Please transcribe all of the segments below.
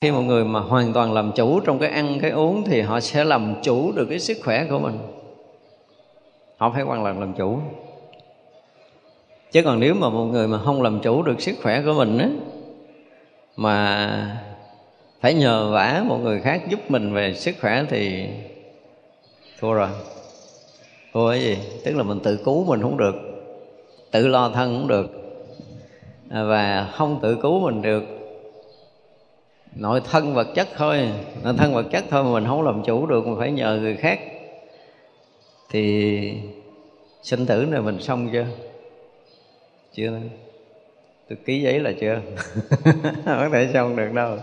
khi một người mà hoàn toàn làm chủ trong cái ăn, cái uống thì họ sẽ làm chủ được cái sức khỏe của mình. Họ phải hoàn toàn làm chủ. Chứ còn nếu mà một người mà không làm chủ được sức khỏe của mình á, mà phải nhờ vả một người khác giúp mình về sức khỏe thì thua rồi. Thua cái gì? Tức là mình tự cứu mình không được, tự lo thân cũng được à, và không tự cứu mình được nội thân vật chất thôi. Nội thân vật chất thôi mà mình không làm chủ được, mình phải nhờ người khác. Thì sinh tử này mình xong chưa? Chưa. Tôi ký giấy là chưa. Không có thể xong được đâu.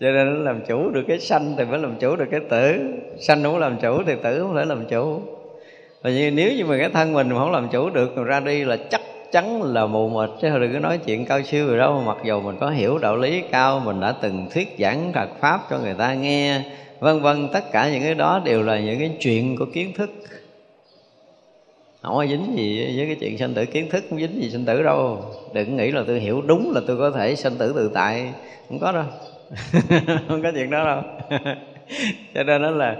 Cho nên nó làm chủ được cái sanh thì mới làm chủ được cái tử. Sanh không làm chủ thì tử không thể làm chủ. Và như nếu như mà cái thân mình không làm chủ được rồi ra đi là chắc chắn là mù mịt. Chứ đừng có nói chuyện cao siêu rồi đâu, mặc dù mình có hiểu đạo lý cao, mình đã từng thuyết giảng Phật pháp cho người ta nghe, vân vân, tất cả những cái đó đều là những cái chuyện của kiến thức. Không có dính gì với cái chuyện sanh tử kiến thức, không dính gì sanh tử đâu. Đừng nghĩ là tôi hiểu đúng là tôi có thể sanh tử tự tại. Không có đâu. Không có chuyện đó đâu. Cho nên đó là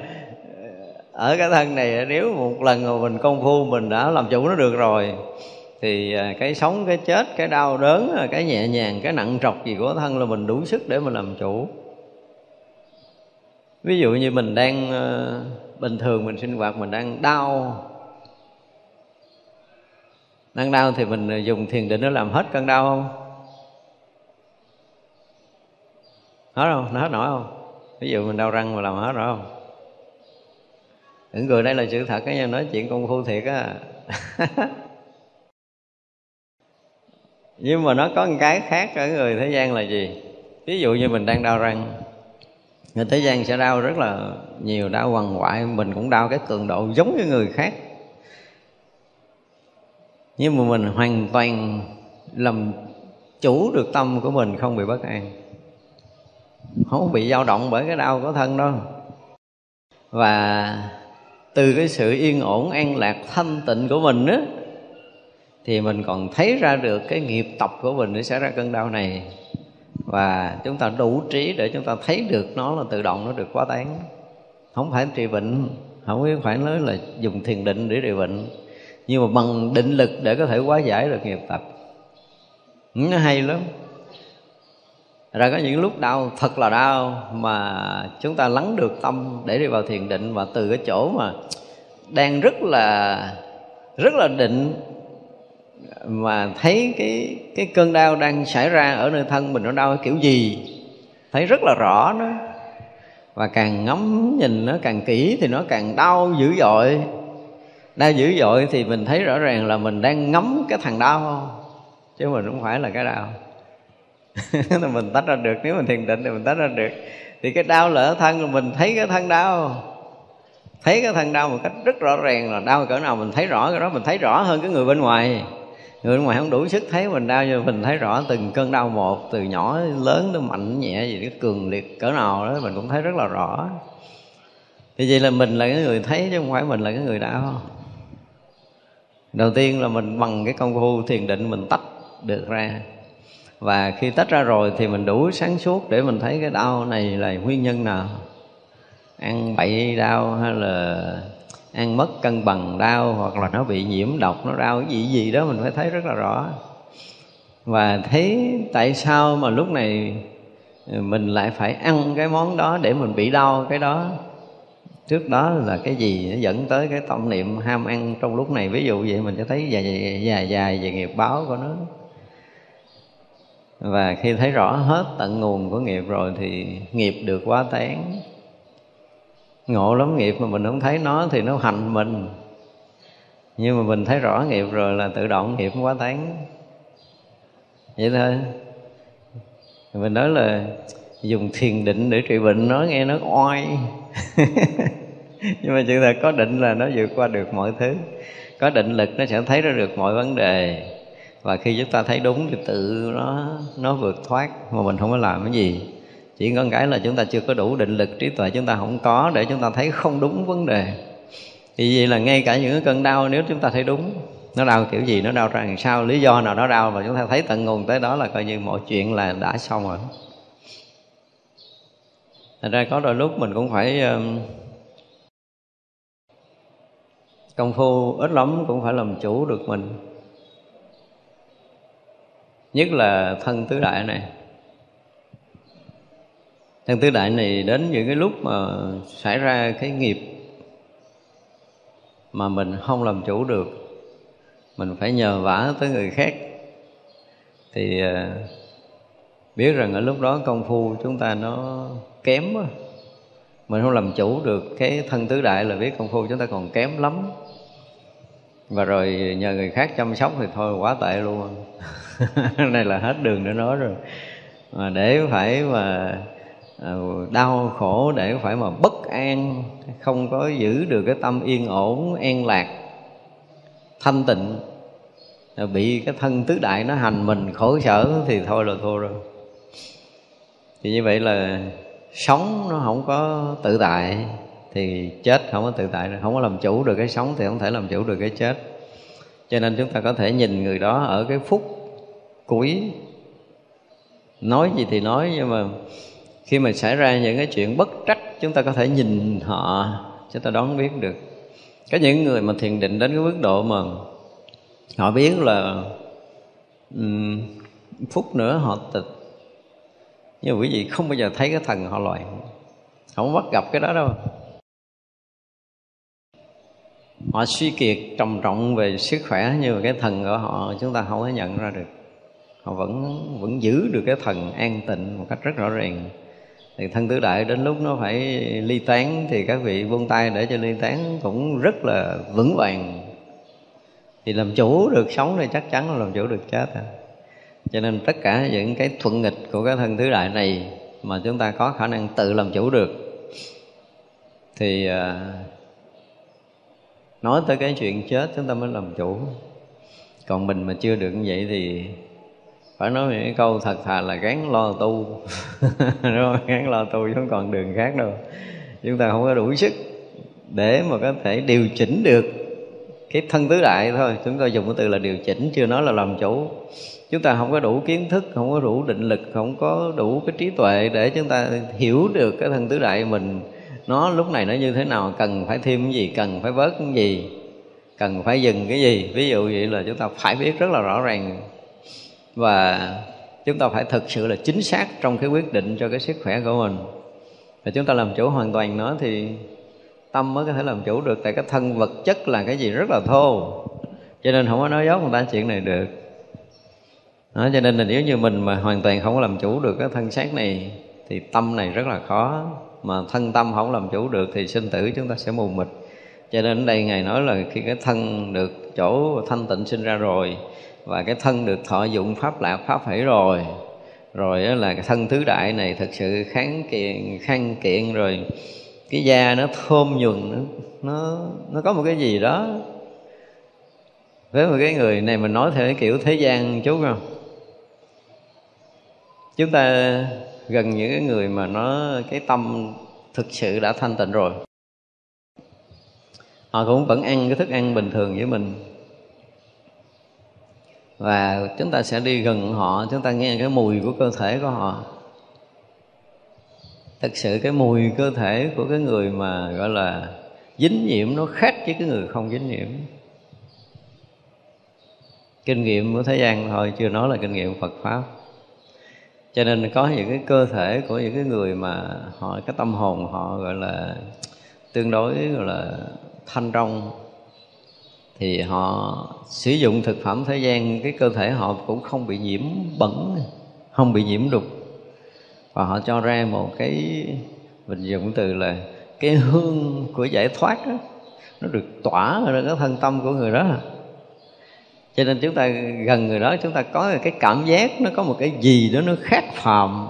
ờ, ở cái thân này, nếu một lần mà mình công phu, mình đã làm chủ nó được rồi thì à, cái sống, cái chết, cái đau đớn à, cái nhẹ nhàng, cái nặng trọc gì của thân là mình đủ sức để mình làm chủ. Ví dụ như mình đang à, bình thường mình sinh hoạt, mình đang đau. Đang đau thì mình dùng thiền định nó làm hết cơn đau không? Hết không? Nó hết nổi không? Ví dụ mình đau răng mà làm hết rồi không? Những người đây là sự thật cái nói chuyện công phu thiệt á. nhưng mà nó có một cái khác ở người thế gian là gì? Ví dụ như mình đang đau răng. Người thế gian sẽ đau rất là nhiều, đau quằn quại. Mình cũng đau cái cường độ giống như người khác. Nhưng mà mình hoàn toàn làm chủ được tâm của mình không bị bất an. Không bị dao động bởi cái đau của thân đâu. Và từ cái sự yên ổn, an lạc, thanh tịnh của mình á thì mình còn thấy ra được cái nghiệp tập của mình để xảy ra cơn đau này. Và chúng ta đủ trí để chúng ta thấy được nó là tự động, nó được quá tán. Không phải trị bệnh, không phải nói là dùng thiền định để trị bệnh. Nhưng mà bằng định lực để có thể hóa giải được nghiệp tập. Nó hay lắm. Ra có những lúc đau, thật là đau, mà chúng ta lắng được tâm để đi vào thiền định. Và từ cái chỗ mà đang rất là rất là định mà thấy cái cái cơn đau đang xảy ra ở nơi thân mình nó đau kiểu gì, thấy rất là rõ nó. Và càng ngắm nhìn nó càng kỹ thì nó càng đau dữ dội. Đau dữ dội thì mình thấy rõ ràng là mình đang ngắm cái thằng đau không? Chứ mình không phải là cái đau. Mình tách ra được, nếu mình thiền định thì mình tách ra được. Thì cái đau là ở thân, mình thấy cái thân đau. Thấy cái thân đau một cách rất rõ ràng là đau cỡ nào mình thấy rõ cái đó, mình thấy rõ hơn cái người bên ngoài người bên ngoài không đủ sức thấy mình đau, nhưng mình thấy rõ từng cơn đau một, từ nhỏ lớn tới mạnh nhẹ gì, cái cường liệt cỡ nào đó, mình cũng thấy rất là rõ. Thì vậy là mình là cái người thấy chứ không phải mình là cái người đau. Đầu tiên là mình bằng cái công phu thiền định mình tách được ra. Và khi tách ra rồi thì mình đủ sáng suốt để mình thấy cái đau này là nguyên nhân nào? Ăn bậy, đau hay là ăn mất cân bằng đau hoặc là nó bị nhiễm độc nó đau cái gì gì đó mình phải thấy rất là rõ. Và thấy tại sao mà lúc này ừ, mình lại phải ăn cái món đó để mình bị đau cái đó? Trước đó là cái gì nó dẫn tới cái tâm niệm ham ăn trong lúc này? Ví dụ vậy mình sẽ thấy dài dài dài, dài về nghiệp báo của nó. Và khi thấy rõ hết tận nguồn của nghiệp rồi thì nghiệp được quá tán ngộ lắm nghiệp mà mình không thấy nó thì nó hành mình. Nhưng mà mình thấy rõ nghiệp rồi là tự động nghiệp quá tán vậy thôi. Mình nói là dùng thiền định để trị bệnh, nó nghe nó oai. Nhưng mà chuyện là có định là nó vượt qua được mọi thứ. Có định lực nó sẽ thấy ra được mọi vấn đề. Và khi chúng ta thấy đúng thì tự nó nó vượt thoát mà mình không có làm cái gì chỉ có cái là chúng ta chưa có đủ định lực trí tuệ, chúng ta không có để chúng ta thấy không đúng vấn đề. Thì vậy là ngay cả những cái cơn đau, nếu chúng ta thấy đúng, nó đau kiểu gì, nó đau ra làm sao, lý do nào nó đau và chúng ta thấy tận nguồn tới đó là coi như mọi chuyện là đã xong rồi. Thành ra có đôi lúc mình cũng phải công phu ít lắm cũng phải làm chủ được mình. Nhất là thân tứ đại này thân tứ đại này đến những cái lúc mà xảy ra cái nghiệp mà mình không làm chủ được, mình phải nhờ vả tới người khác. Thì à, biết rằng ở lúc đó công phu chúng ta nó kém quá. Mình không làm chủ được cái thân tứ đại là biết công phu chúng ta còn kém lắm. Và rồi nhờ người khác chăm sóc thì thôi, quá tệ luôn. Này là hết đường để nói rồi. Mà để phải mà Ờ, đau khổ để phải mà bất an, không có giữ được cái tâm yên ổn, an lạc, thanh tịnh. Bị cái thân tứ đại nó hành mình khổ sở thì thôi là thua rồi. Thì như vậy là sống nó không có tự tại, thì chết không có tự tại không có làm chủ được cái sống thì không thể làm chủ được cái chết. Cho nên chúng ta có thể nhìn người đó ở cái phút cuối. Nói gì thì nói, nhưng mà khi mà xảy ra những cái chuyện bất trắc chúng ta có thể nhìn họ chúng ta đoán biết được. Có những người mà thiền định đến cái mức độ mà họ biết là um, phút nữa họ tịch. Nhưng mà quý vị không bao giờ thấy cái thần họ loạn không bắt gặp cái đó đâu. Họ suy kiệt trầm trọng về sức khỏe nhưng mà cái thần của họ chúng ta không có nhận ra được. Họ vẫn vẫn giữ được cái thần an tịnh một cách rất rõ ràng thì thân tứ đại đến lúc nó phải ly tán thì các vị buông tay để cho ly tán cũng rất là vững vàng. Thì làm chủ được sống thì chắc chắn là làm chủ được chết. À. cho nên tất cả những cái thuận nghịch của cái thân tứ đại này mà chúng ta có khả năng tự làm chủ được. Thì à, nói tới cái chuyện chết chúng ta mới làm chủ. Còn mình mà chưa được như vậy thì phải nói những câu thật thà là gán lo tu. Đúng không? Lo tu chứ không còn đường khác đâu. Chúng ta không có đủ sức để mà có thể điều chỉnh được cái thân tứ đại thôi. Chúng ta dùng cái từ là điều chỉnh, chưa nói là làm chủ. Chúng ta không có đủ kiến thức, không có đủ định lực, không có đủ cái trí tuệ để chúng ta hiểu được cái thân tứ đại mình. Nó lúc này nó như thế nào? Cần phải thêm cái gì? Cần phải bớt cái gì? Cần phải dừng cái gì? Ví dụ vậy là chúng ta phải biết rất là rõ ràng và chúng ta phải thực sự là chính xác trong cái quyết định cho cái sức khỏe của mình. Và chúng ta làm chủ hoàn toàn nó thì tâm mới có thể làm chủ được. Tại cái thân vật chất là cái gì rất là thô. Cho nên không có nói dốt người ta chuyện này được. Đó, cho nên là nếu như mình mà hoàn toàn không có làm chủ được cái thân xác này thì tâm này rất là khó. Mà thân tâm không làm chủ được thì sinh tử chúng ta sẽ mù mịt. Cho nên ở đây ngài nói là khi cái thân được chỗ thanh tịnh sinh ra rồi và cái thân được thọ dụng pháp lạc, pháp hỷ rồi. Rồi là cái thân tứ đại này thật sự kháng kiện khăn kiện rồi. Cái da nó thơm nhuần, nó nó nó có một cái gì đó. Với một cái người này mình nói theo cái kiểu thế gian chút không? Chúng ta gần những cái người mà nó, cái tâm thực sự đã thanh tịnh rồi. Họ cũng vẫn ăn cái thức ăn bình thường với mình và chúng ta sẽ đi gần họ, chúng ta nghe cái mùi của cơ thể của họ. Thực sự cái mùi cơ thể của cái người mà gọi là dính nhiễm, nó khác với cái người không dính nhiễm. Kinh nghiệm của thế gian thôi, chưa nói là kinh nghiệm phật pháp. Cho nên có những cái cơ thể của những cái người mà họ, cái tâm hồn họ gọi là tương đối gọi là thanh trong thì họ sử dụng thực phẩm thế gian cái cơ thể họ cũng không bị nhiễm bẩn không bị nhiễm đục. Và họ cho ra một cái mình dùng từ là cái hương của giải thoát đó, nó được tỏa ra cái thân tâm của người đó. Cho nên chúng ta gần người đó chúng ta có cái cảm giác nó có một cái gì đó nó khác phàm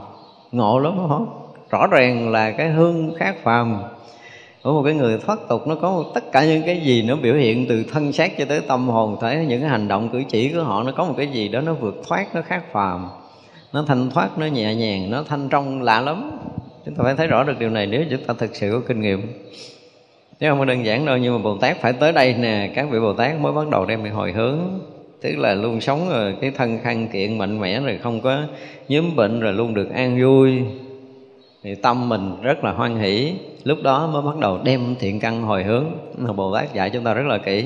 ngộ lắm không rõ ràng là cái hương khác phàm của một cái người thoát tục nó có một, tất cả những cái gì nó biểu hiện từ thân xác cho tới tâm hồn thấy những cái hành động cử chỉ của họ nó có một cái gì đó nó vượt thoát nó khác phàm. Nó thanh thoát nó nhẹ nhàng nó thanh trong lạ lắm. Chúng ta phải thấy rõ được điều này nếu chúng ta thực sự có kinh nghiệm. Chứ không có đơn giản đâu nhưng mà bồ tát phải tới đây nè. Các vị bồ tát mới bắt đầu đem về hồi hướng. Tức là luôn sống rồi cái thân khăn kiện mạnh mẽ rồi không có nhiễm bệnh rồi luôn được an vui thì tâm mình rất là hoan hỷ, lúc đó mới bắt đầu đem thiện căn hồi hướng. Mà bồ tát dạy chúng ta rất là kỹ.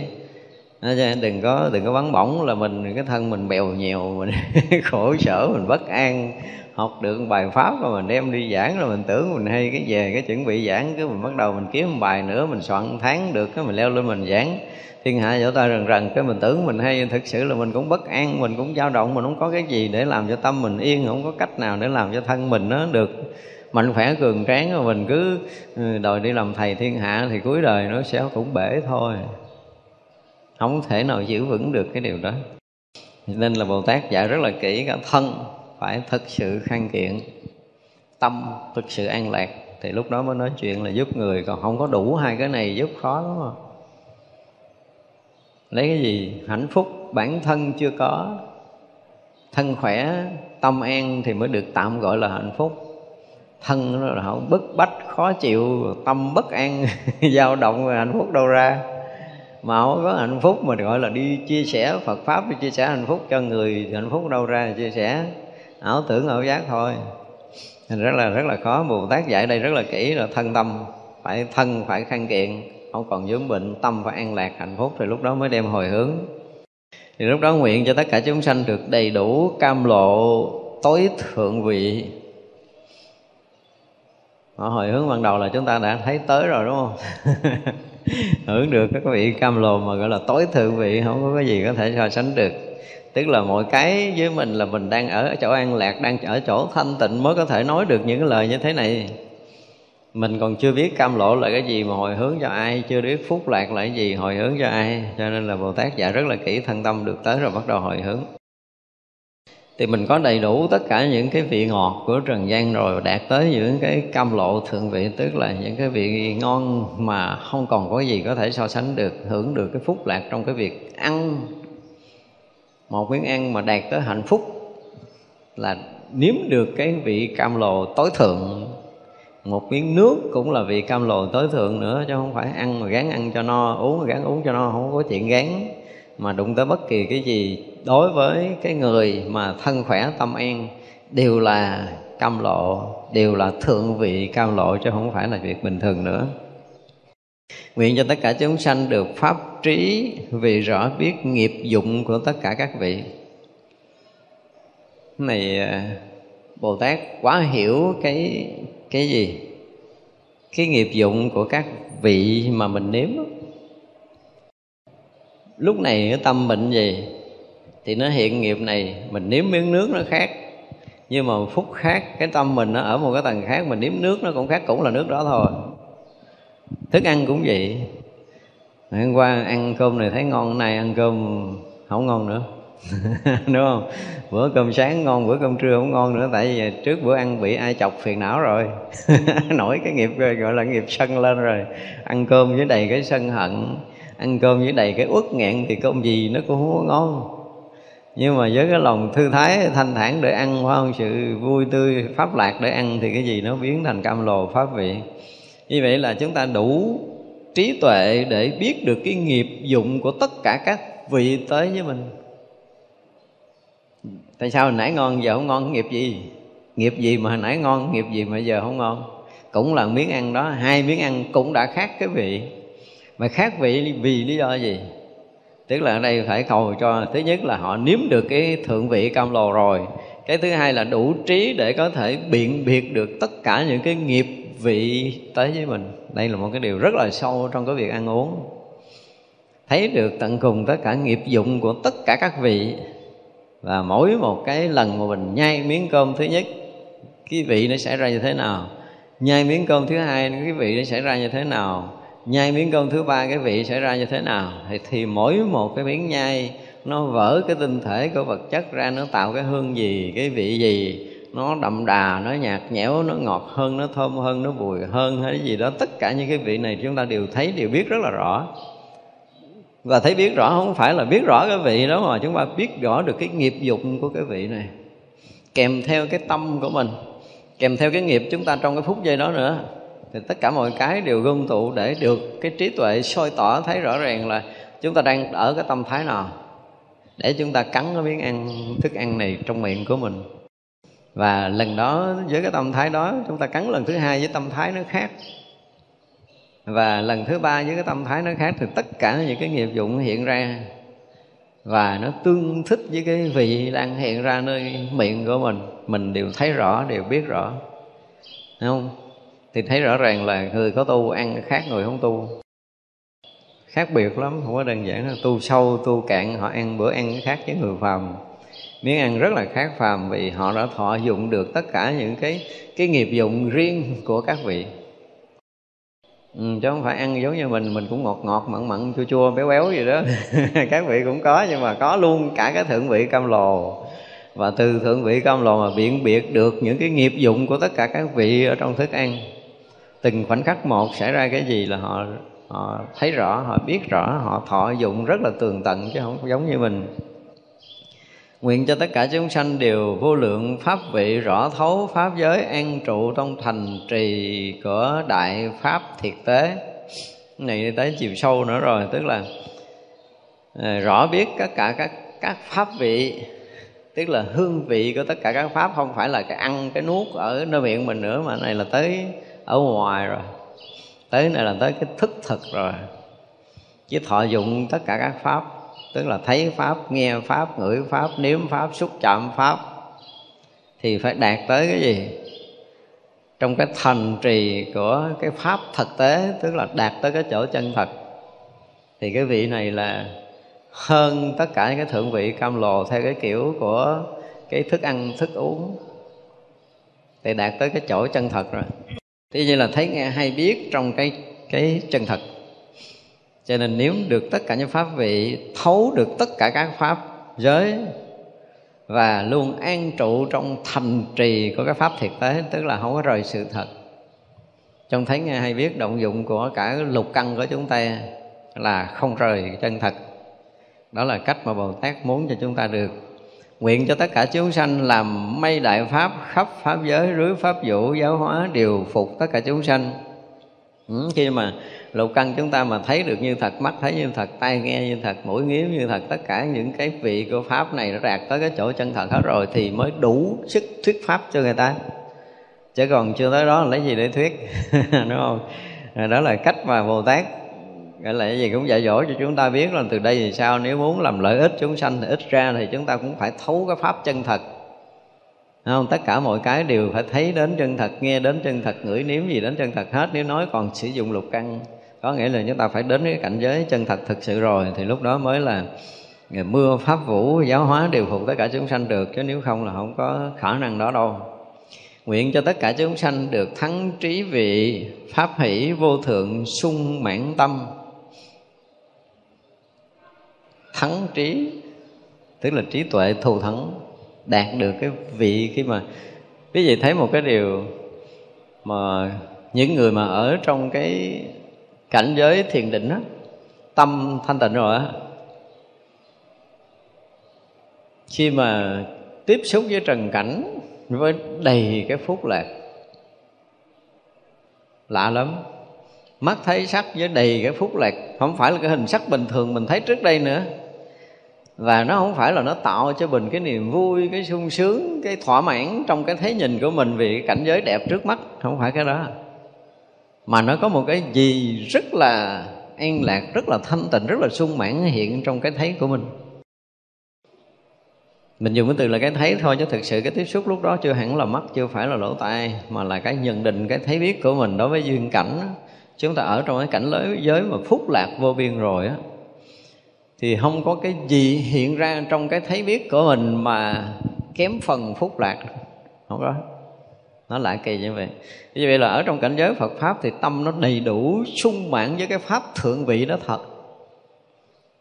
Đừng có đừng có vắng bỏng là mình, cái thân mình bèo nhèo mình khổ sở, mình bất an. Học được bài pháp mà mình đem đi giảng rồi mình tưởng mình hay cái về cái chuẩn bị giảng cái mình bắt đầu mình kiếm một bài nữa, mình soạn tháng được, cái mình leo lên mình giảng. Thiên hạ vỗ tay rần rần, cái mình tưởng mình hay, thực sự là mình cũng bất an, mình cũng dao động, mình không có cái gì để làm cho tâm mình yên, không có cách nào để làm cho thân mình nó được mạnh khỏe cường tráng mà mình cứ ừ, đòi đi làm thầy thiên hạ thì cuối đời nó sẽ cũng bể thôi. Không thể nào giữ vững được cái điều đó. Nên là bồ tát dạy rất là kỹ cả thân phải thực sự khang kiện, tâm thực sự an lạc. Thì lúc đó mới nói chuyện là giúp người, còn không có đủ hai cái này giúp khó lắm mà lấy cái gì? Hạnh phúc bản thân chưa có. Thân khỏe, tâm an thì mới được tạm gọi là hạnh phúc thân nó là họ bức bách, khó chịu, tâm bất an, dao động hạnh phúc đâu ra. Mà không có hạnh phúc mà gọi là đi chia sẻ Phật pháp, đi chia sẻ hạnh phúc cho người thì hạnh phúc đâu ra, chia sẻ. Ảo tưởng, ảo giác thôi. Thành rất là rất là khó, Bồ Tát dạy đây rất là kỹ là thân tâm, phải thân, phải khăn kiện, không còn vướng bệnh, tâm phải an lạc, hạnh phúc, thì lúc đó mới đem hồi hướng. Thì lúc đó nguyện cho tất cả chúng sanh được đầy đủ cam lộ tối thượng vị họ hồi hướng ban đầu là chúng ta đã thấy tới rồi, đúng không? Hưởng được các vị cam lồ mà gọi là tối thượng vị, không có cái gì có thể so sánh được. Tức là mọi cái với mình là mình đang ở chỗ an lạc, đang ở chỗ thanh tịnh mới có thể nói được những cái lời như thế này. Mình còn chưa biết cam lộ là cái gì mà hồi hướng cho ai, chưa biết phúc lạc là cái gì, hồi hướng cho ai. Cho nên là bồ tát dạy rất là kỹ, thân tâm được tới rồi bắt đầu hồi hướng thì mình có đầy đủ tất cả những cái vị ngọt của trần gian rồi đạt tới những cái cam lộ thượng vị, tức là những cái vị ngon mà không còn có gì có thể so sánh được, hưởng được cái phúc lạc trong cái việc ăn. Một miếng ăn mà đạt tới hạnh phúc là nếm được cái vị cam lồ tối thượng. Một miếng nước cũng là vị cam lồ tối thượng nữa, chứ không phải ăn mà gán ăn cho no, uống mà gán uống cho no, không có chuyện gán mà đụng tới bất kỳ cái gì đối với cái người mà thân khỏe, tâm an, đều là cam lộ, đều là thượng vị cam lộ chứ không phải là việc bình thường nữa. Nguyện cho tất cả chúng sanh được pháp trí vì rõ biết nghiệp dụng của tất cả các vị. Này à, bồ tát quá hiểu cái cái gì? Cái nghiệp dụng của các vị mà mình nếm lúc này tâm bệnh gì? Thì nó hiện nghiệp này, mình nếm miếng nước nó khác. Nhưng mà phút khác, cái tâm mình nó ở một cái tầng khác, mình nếm nước nó cũng khác, cũng là nước đó thôi. Thức ăn cũng vậy. Hôm qua ăn cơm này thấy ngon, hôm nay ăn cơm không ngon nữa. Đúng không? Bữa cơm sáng ngon, bữa cơm trưa không ngon nữa, tại vì trước bữa ăn bị ai chọc phiền não rồi. Nổi cái nghiệp, gọi là nghiệp sân lên rồi. Ăn cơm với đầy cái sân hận, ăn cơm với đầy cái uất nghẹn thì cơm gì nó cũng không có ngon nhưng mà với cái lòng thư thái, thanh thản để ăn, phải không? Sự vui tươi, pháp lạc để ăn thì cái gì nó biến thành cam lồ pháp vị. Như vậy là chúng ta đủ trí tuệ để biết được cái nghiệp dụng của tất cả các vị tới với mình. Tại sao hồi nãy ngon, giờ không ngon? Nghiệp gì? Nghiệp gì mà hồi nãy ngon, nghiệp gì mà giờ không ngon? Cũng là miếng ăn đó, hai miếng ăn cũng đã khác cái vị. Mà khác vị vì lý do gì? Tức là ở đây phải cầu cho, thứ nhất là họ nếm được cái thượng vị cam lồ rồi. Cái thứ hai là đủ trí để có thể biện biệt được tất cả những cái nghiệp vị tới với mình. Đây là một cái điều rất là sâu trong cái việc ăn uống. Thấy được tận cùng tất cả nghiệp dụng của tất cả các vị. Và mỗi một cái lần mà mình nhai miếng cơm thứ nhất, cái vị nó xảy ra như thế nào? Nhai miếng cơm thứ hai, cái vị nó xảy ra như thế nào? Nhai miếng cơm thứ ba cái vị xảy ra như thế nào? Thì, thì mỗi một cái miếng nhai nó vỡ cái tinh thể của vật chất ra nó tạo cái hương gì cái vị gì. Nó đậm đà nó nhạt nhẽo nó ngọt hơn nó thơm hơn nó bùi hơn hay gì đó. Tất cả những cái vị này chúng ta đều thấy đều biết rất là rõ. Và thấy biết rõ không phải là biết rõ cái vị đó mà chúng ta biết rõ được cái nghiệp dụng của cái vị này. Kèm theo cái tâm của mình kèm theo cái nghiệp chúng ta trong cái phút giây đó nữa thì tất cả mọi cái đều gom tụ để được cái trí tuệ soi tỏ thấy rõ ràng là chúng ta đang ở cái tâm thái nào để chúng ta cắn cái miếng ăn, thức ăn này trong miệng của mình. Và lần đó với cái tâm thái đó, chúng ta cắn lần thứ hai với tâm thái nó khác. Và lần thứ ba với cái tâm thái nó khác thì tất cả những cái nghiệp dụng hiện ra và nó tương thích với cái vị đang hiện ra nơi miệng của mình. Mình đều thấy rõ, đều biết rõ. Đúng không? Thì thấy rõ ràng là người có tu ăn khác người không tu. Khác biệt lắm không có đơn giản là tu sâu tu cạn họ ăn bữa ăn khác với người phàm. Miếng ăn rất là khác phàm vì họ đã thọ dụng được tất cả những cái cái nghiệp dụng riêng của các vị. Ừ, chứ không phải ăn giống như mình mình cũng ngọt ngọt mặn mặn chua chua béo béo gì đó. Các vị cũng có nhưng mà có luôn cả cái thượng vị cam lồ. Và từ thượng vị cam lồ mà biện biệt được những cái nghiệp dụng của tất cả các vị ở trong thức ăn từng khoảnh khắc một xảy ra cái gì là họ họ thấy rõ họ biết rõ họ thọ dụng rất là tường tận chứ không giống như mình Nguyện cho tất cả chúng sanh đều vô lượng pháp vị rõ thấu pháp giới an trụ trong thành trì của đại pháp thiệt tế. Này tới chiều sâu nữa rồi, tức là ờ, rõ biết tất cả các các pháp vị tức là hương vị của tất cả các pháp không phải là cái ăn cái nuốt ở nơi miệng mình nữa mà này là tới ở ngoài rồi. Tới này là tới cái thức thực rồi. Chứ thọ dụng tất cả các pháp, tức là thấy pháp, nghe pháp, ngửi pháp, nếm pháp, xúc chạm pháp, thì phải đạt tới cái gì? Trong cái thành trì của cái pháp thực tế, tức là đạt tới cái chỗ chân thật. Thì cái vị này là hơn tất cả những cái thượng vị cam lồ theo cái kiểu của cái thức ăn, thức uống. Thì đạt tới cái chỗ chân thật rồi thế như là thấy nghe hay biết trong cái cái chân thật. Cho nên nếu được tất cả những pháp vị, thấu được tất cả các pháp giới, và luôn an trụ trong thành trì của các pháp thiệt tế, tức là không có rời sự thật. Trong thấy nghe hay biết, động dụng của cả lục căn của chúng ta là không rời chân thật. Đó là cách mà bồ tát muốn cho chúng ta được nguyện cho tất cả chúng sanh làm mây đại pháp khắp pháp giới rưới pháp vũ giáo hóa điều phục tất cả chúng sanh. Ừ, khi mà lục căn chúng ta mà thấy được như thật mắt thấy như thật tai nghe như thật mũi nghiếu như thật tất cả những cái vị của pháp này nó đạt tới cái chỗ chân thật hết rồi thì mới đủ sức thuyết pháp cho người ta. Chứ còn chưa tới đó lấy gì để thuyết đúng không? Đó là cách mà bồ tát gọi là cái gì cũng dạy dỗ cho chúng ta biết là từ đây thì sao, nếu muốn làm lợi ích chúng sanh thì ít ra thì chúng ta cũng phải thấu cái pháp chân thật. Không? Tất cả mọi cái đều phải thấy đến chân thật, nghe đến chân thật, ngửi nếm gì đến chân thật hết. Nếu nói còn sử dụng lục căn, có nghĩa là chúng ta phải đến cái cảnh giới chân thật thực sự rồi, thì lúc đó mới là mưa, pháp vũ, giáo hóa đều phục tất cả chúng sanh được, chứ nếu không là không có khả năng đó đâu. Nguyện cho tất cả chúng sanh được thắng trí vị, pháp hỷ, vô thượng, sung mãn tâm thắng trí, tức là trí tuệ thù thắng, đạt được cái vị khi mà quý vị thấy một cái điều mà những người mà ở trong cái cảnh giới thiền định á, tâm thanh tịnh rồi á, khi mà tiếp xúc với trần cảnh với đầy cái phúc lạc, lạ lắm. Mắt thấy sắc với đầy cái phúc lạc, không phải là cái hình sắc bình thường mình thấy trước đây nữa và nó không phải là nó tạo cho mình cái niềm vui, cái sung sướng, cái thỏa mãn trong cái thấy nhìn của mình vì cái cảnh giới đẹp trước mắt. Không phải cái đó. Mà nó có một cái gì rất là an lạc, rất là thanh tịnh, rất là sung mãn hiện trong cái thấy của mình. Mình dùng cái từ là cái thấy thôi, chứ thực sự cái tiếp xúc lúc đó chưa hẳn là mắt, chưa phải là lỗ tai, mà là cái nhận định, cái thấy biết của mình đối với duyên cảnh chúng ta ở trong cái cảnh giới mà phúc lạc vô biên rồi á thì không có cái gì hiện ra trong cái thấy biết của mình mà kém phần phúc lạc. Không có. Nó lại kỳ như vậy. Như vậy là ở trong cảnh giới Phật pháp thì tâm nó đầy đủ sung mãn với cái pháp thượng vị đó thật.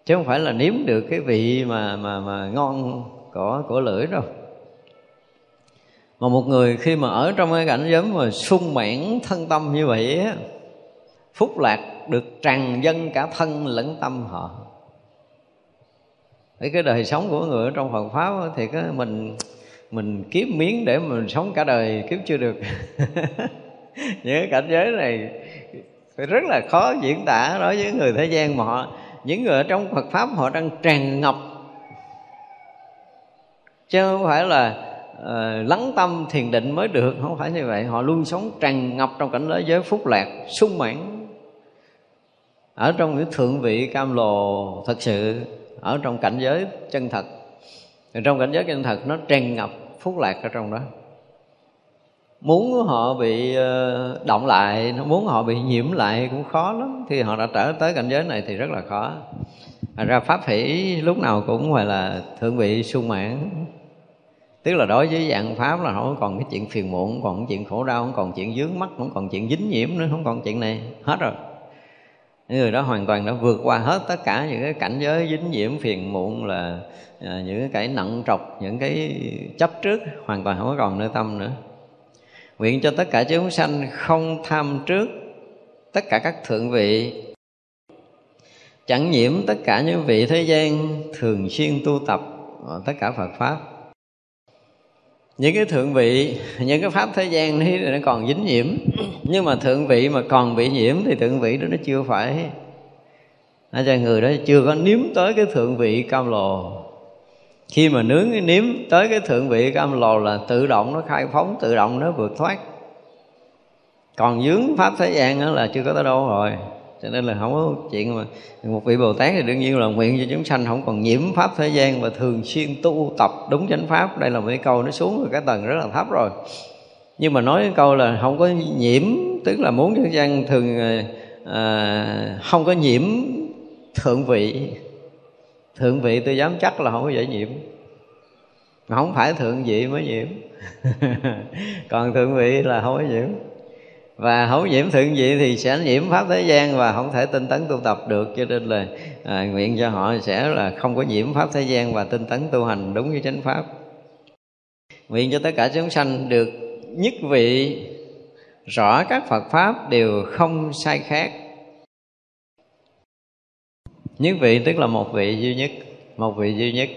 Chứ không phải là nếm được cái vị mà mà mà ngon của của lưỡi đâu. Mà một người khi mà ở trong cái cảnh giới mà sung mãn thân tâm như vậy á, phúc lạc được tràn dân cả thân lẫn tâm họ cái cái đời sống của người ở trong Phật pháp thì cái mình mình kiếm miếng để mình sống cả đời kiếm chưa được. Những cái cảnh giới này phải rất là khó diễn tả đối với người thế gian mà họ những người ở trong Phật pháp họ đang tràn ngập. Chứ không phải là uh, lắng tâm thiền định mới được không phải như vậy. Họ luôn sống tràn ngập trong cảnh giới giới phúc lạc sung mãn. Ở trong những thượng vị cam lồ thật sự ở trong cảnh giới chân thật. Trong cảnh giới chân thật, nó tràn ngập phúc lạc ở trong đó. Muốn họ bị ờ, động lại, muốn họ bị nhiễm lại cũng khó lắm. Thì họ đã trở tới cảnh giới này thì rất là khó. Thành ra pháp hỷ lúc nào cũng gọi là thượng vị sung mãn. Tức là đối với dạng pháp là không còn cái chuyện phiền muộn, không còn cái chuyện khổ đau, không còn chuyện dướng mắt không còn chuyện dính nhiễm nữa, không còn chuyện này. Hết rồi người đó hoàn toàn đã vượt qua hết tất cả những cái cảnh giới dính nhiễm phiền muộn là à, những cái nặng trọc những cái chấp trước hoàn toàn không có còn nơi tâm nữa. Nguyện cho tất cả chúng sanh không tham trước tất cả các thượng vị. Chẳng nhiễm tất cả những vị thế gian thường xuyên tu tập tất cả Phật pháp những cái thượng vị, những cái pháp thế gian thì nó còn dính nhiễm. Nhưng mà thượng vị mà còn bị nhiễm thì thượng vị đó nó chưa phải. Ở cho người đó, chưa có nếm tới cái thượng vị cam lồ khi mà nướng cái nếm tới cái thượng vị cam lồ là tự động nó khai phóng, tự động nó vượt thoát. Còn dướng pháp thế gian đó là chưa có tới đâu rồi cho nên là không có chuyện mà một vị bồ tát thì đương nhiên là nguyện cho chúng sanh không còn nhiễm pháp thế gian và thường xuyên tu tập đúng chánh pháp. Đây là một cái câu nó xuống rồi cái tầng rất là thấp rồi. Nhưng mà nói cái câu là không có nhiễm tức là muốn chúng sanh thường à, à không có nhiễm thượng vị. Thượng vị tôi dám chắc là không có dễ nhiễm. Không phải thượng vị mới nhiễm. Còn thượng vị là không có nhiễm và không nhiễm thượng vị thì sẽ nhiễm pháp thế gian và không thể tinh tấn tu tập được. Cho nên là à, nguyện cho họ sẽ là không có nhiễm pháp thế gian và tinh tấn tu hành đúng với chánh pháp. Nguyện cho tất cả chúng sanh được nhất vị rõ các Phật pháp đều không sai khác. Nhất vị tức là một vị duy nhất. Một vị duy nhất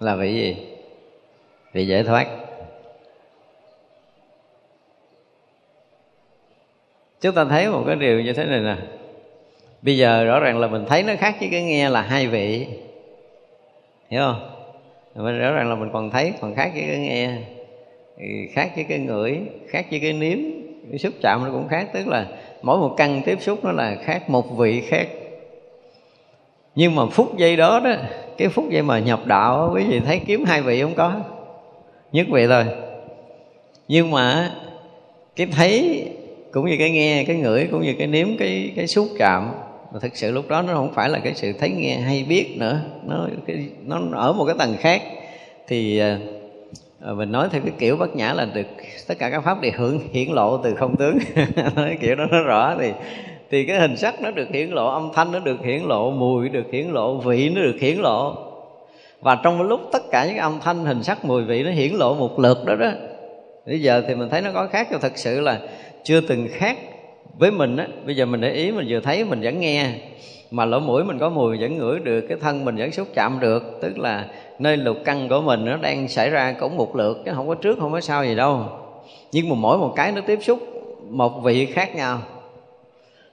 là vị gì? Vị giải thoát. Chúng ta thấy một cái điều như thế này nè. Bây giờ rõ ràng là mình thấy nó khác với cái nghe là hai vị. Hiểu không? Mình rõ ràng là mình còn thấy còn khác với cái nghe khác với cái ngửi, khác với cái nếm. Cái xúc chạm nó cũng khác, tức là mỗi một căn tiếp xúc nó là khác, một vị khác. Nhưng mà phút giây đó đó, cái phút giây mà nhập đạo, quý vị thấy kiếm hai vị không có? Nhất vị thôi. Nhưng mà cái thấy cũng như cái nghe cái ngửi cũng như cái nếm cái cái xúc chạm mà thực sự lúc đó nó không phải là cái sự thấy nghe hay biết nữa. Nó cái, nó ở một cái tầng khác. Thì à, à mình nói theo cái kiểu bất nhã là được tất cả các pháp đều hưởng hiển lộ từ không tướng. Nói kiểu đó nó rõ thì thì cái hình sắc nó được hiển lộ âm thanh nó được hiển lộ mùi được hiển lộ vị nó được hiển lộ. Và trong lúc tất cả những âm thanh hình sắc mùi vị nó hiển lộ một lượt đó đó. Bây giờ thì mình thấy nó có khác. Cho thật sự là chưa từng khác với mình á. Bây giờ mình để ý, mình vừa thấy, mình vẫn nghe. Mà lỗ mũi mình có mùi, vẫn ngửi được, cái thân mình vẫn xúc chạm được. Tức là nơi lục căn của mình nó đang xảy ra cũng một lượt, chứ không có trước, không có sau gì đâu. Nhưng mà mỗi một cái nó tiếp xúc một vị khác nhau.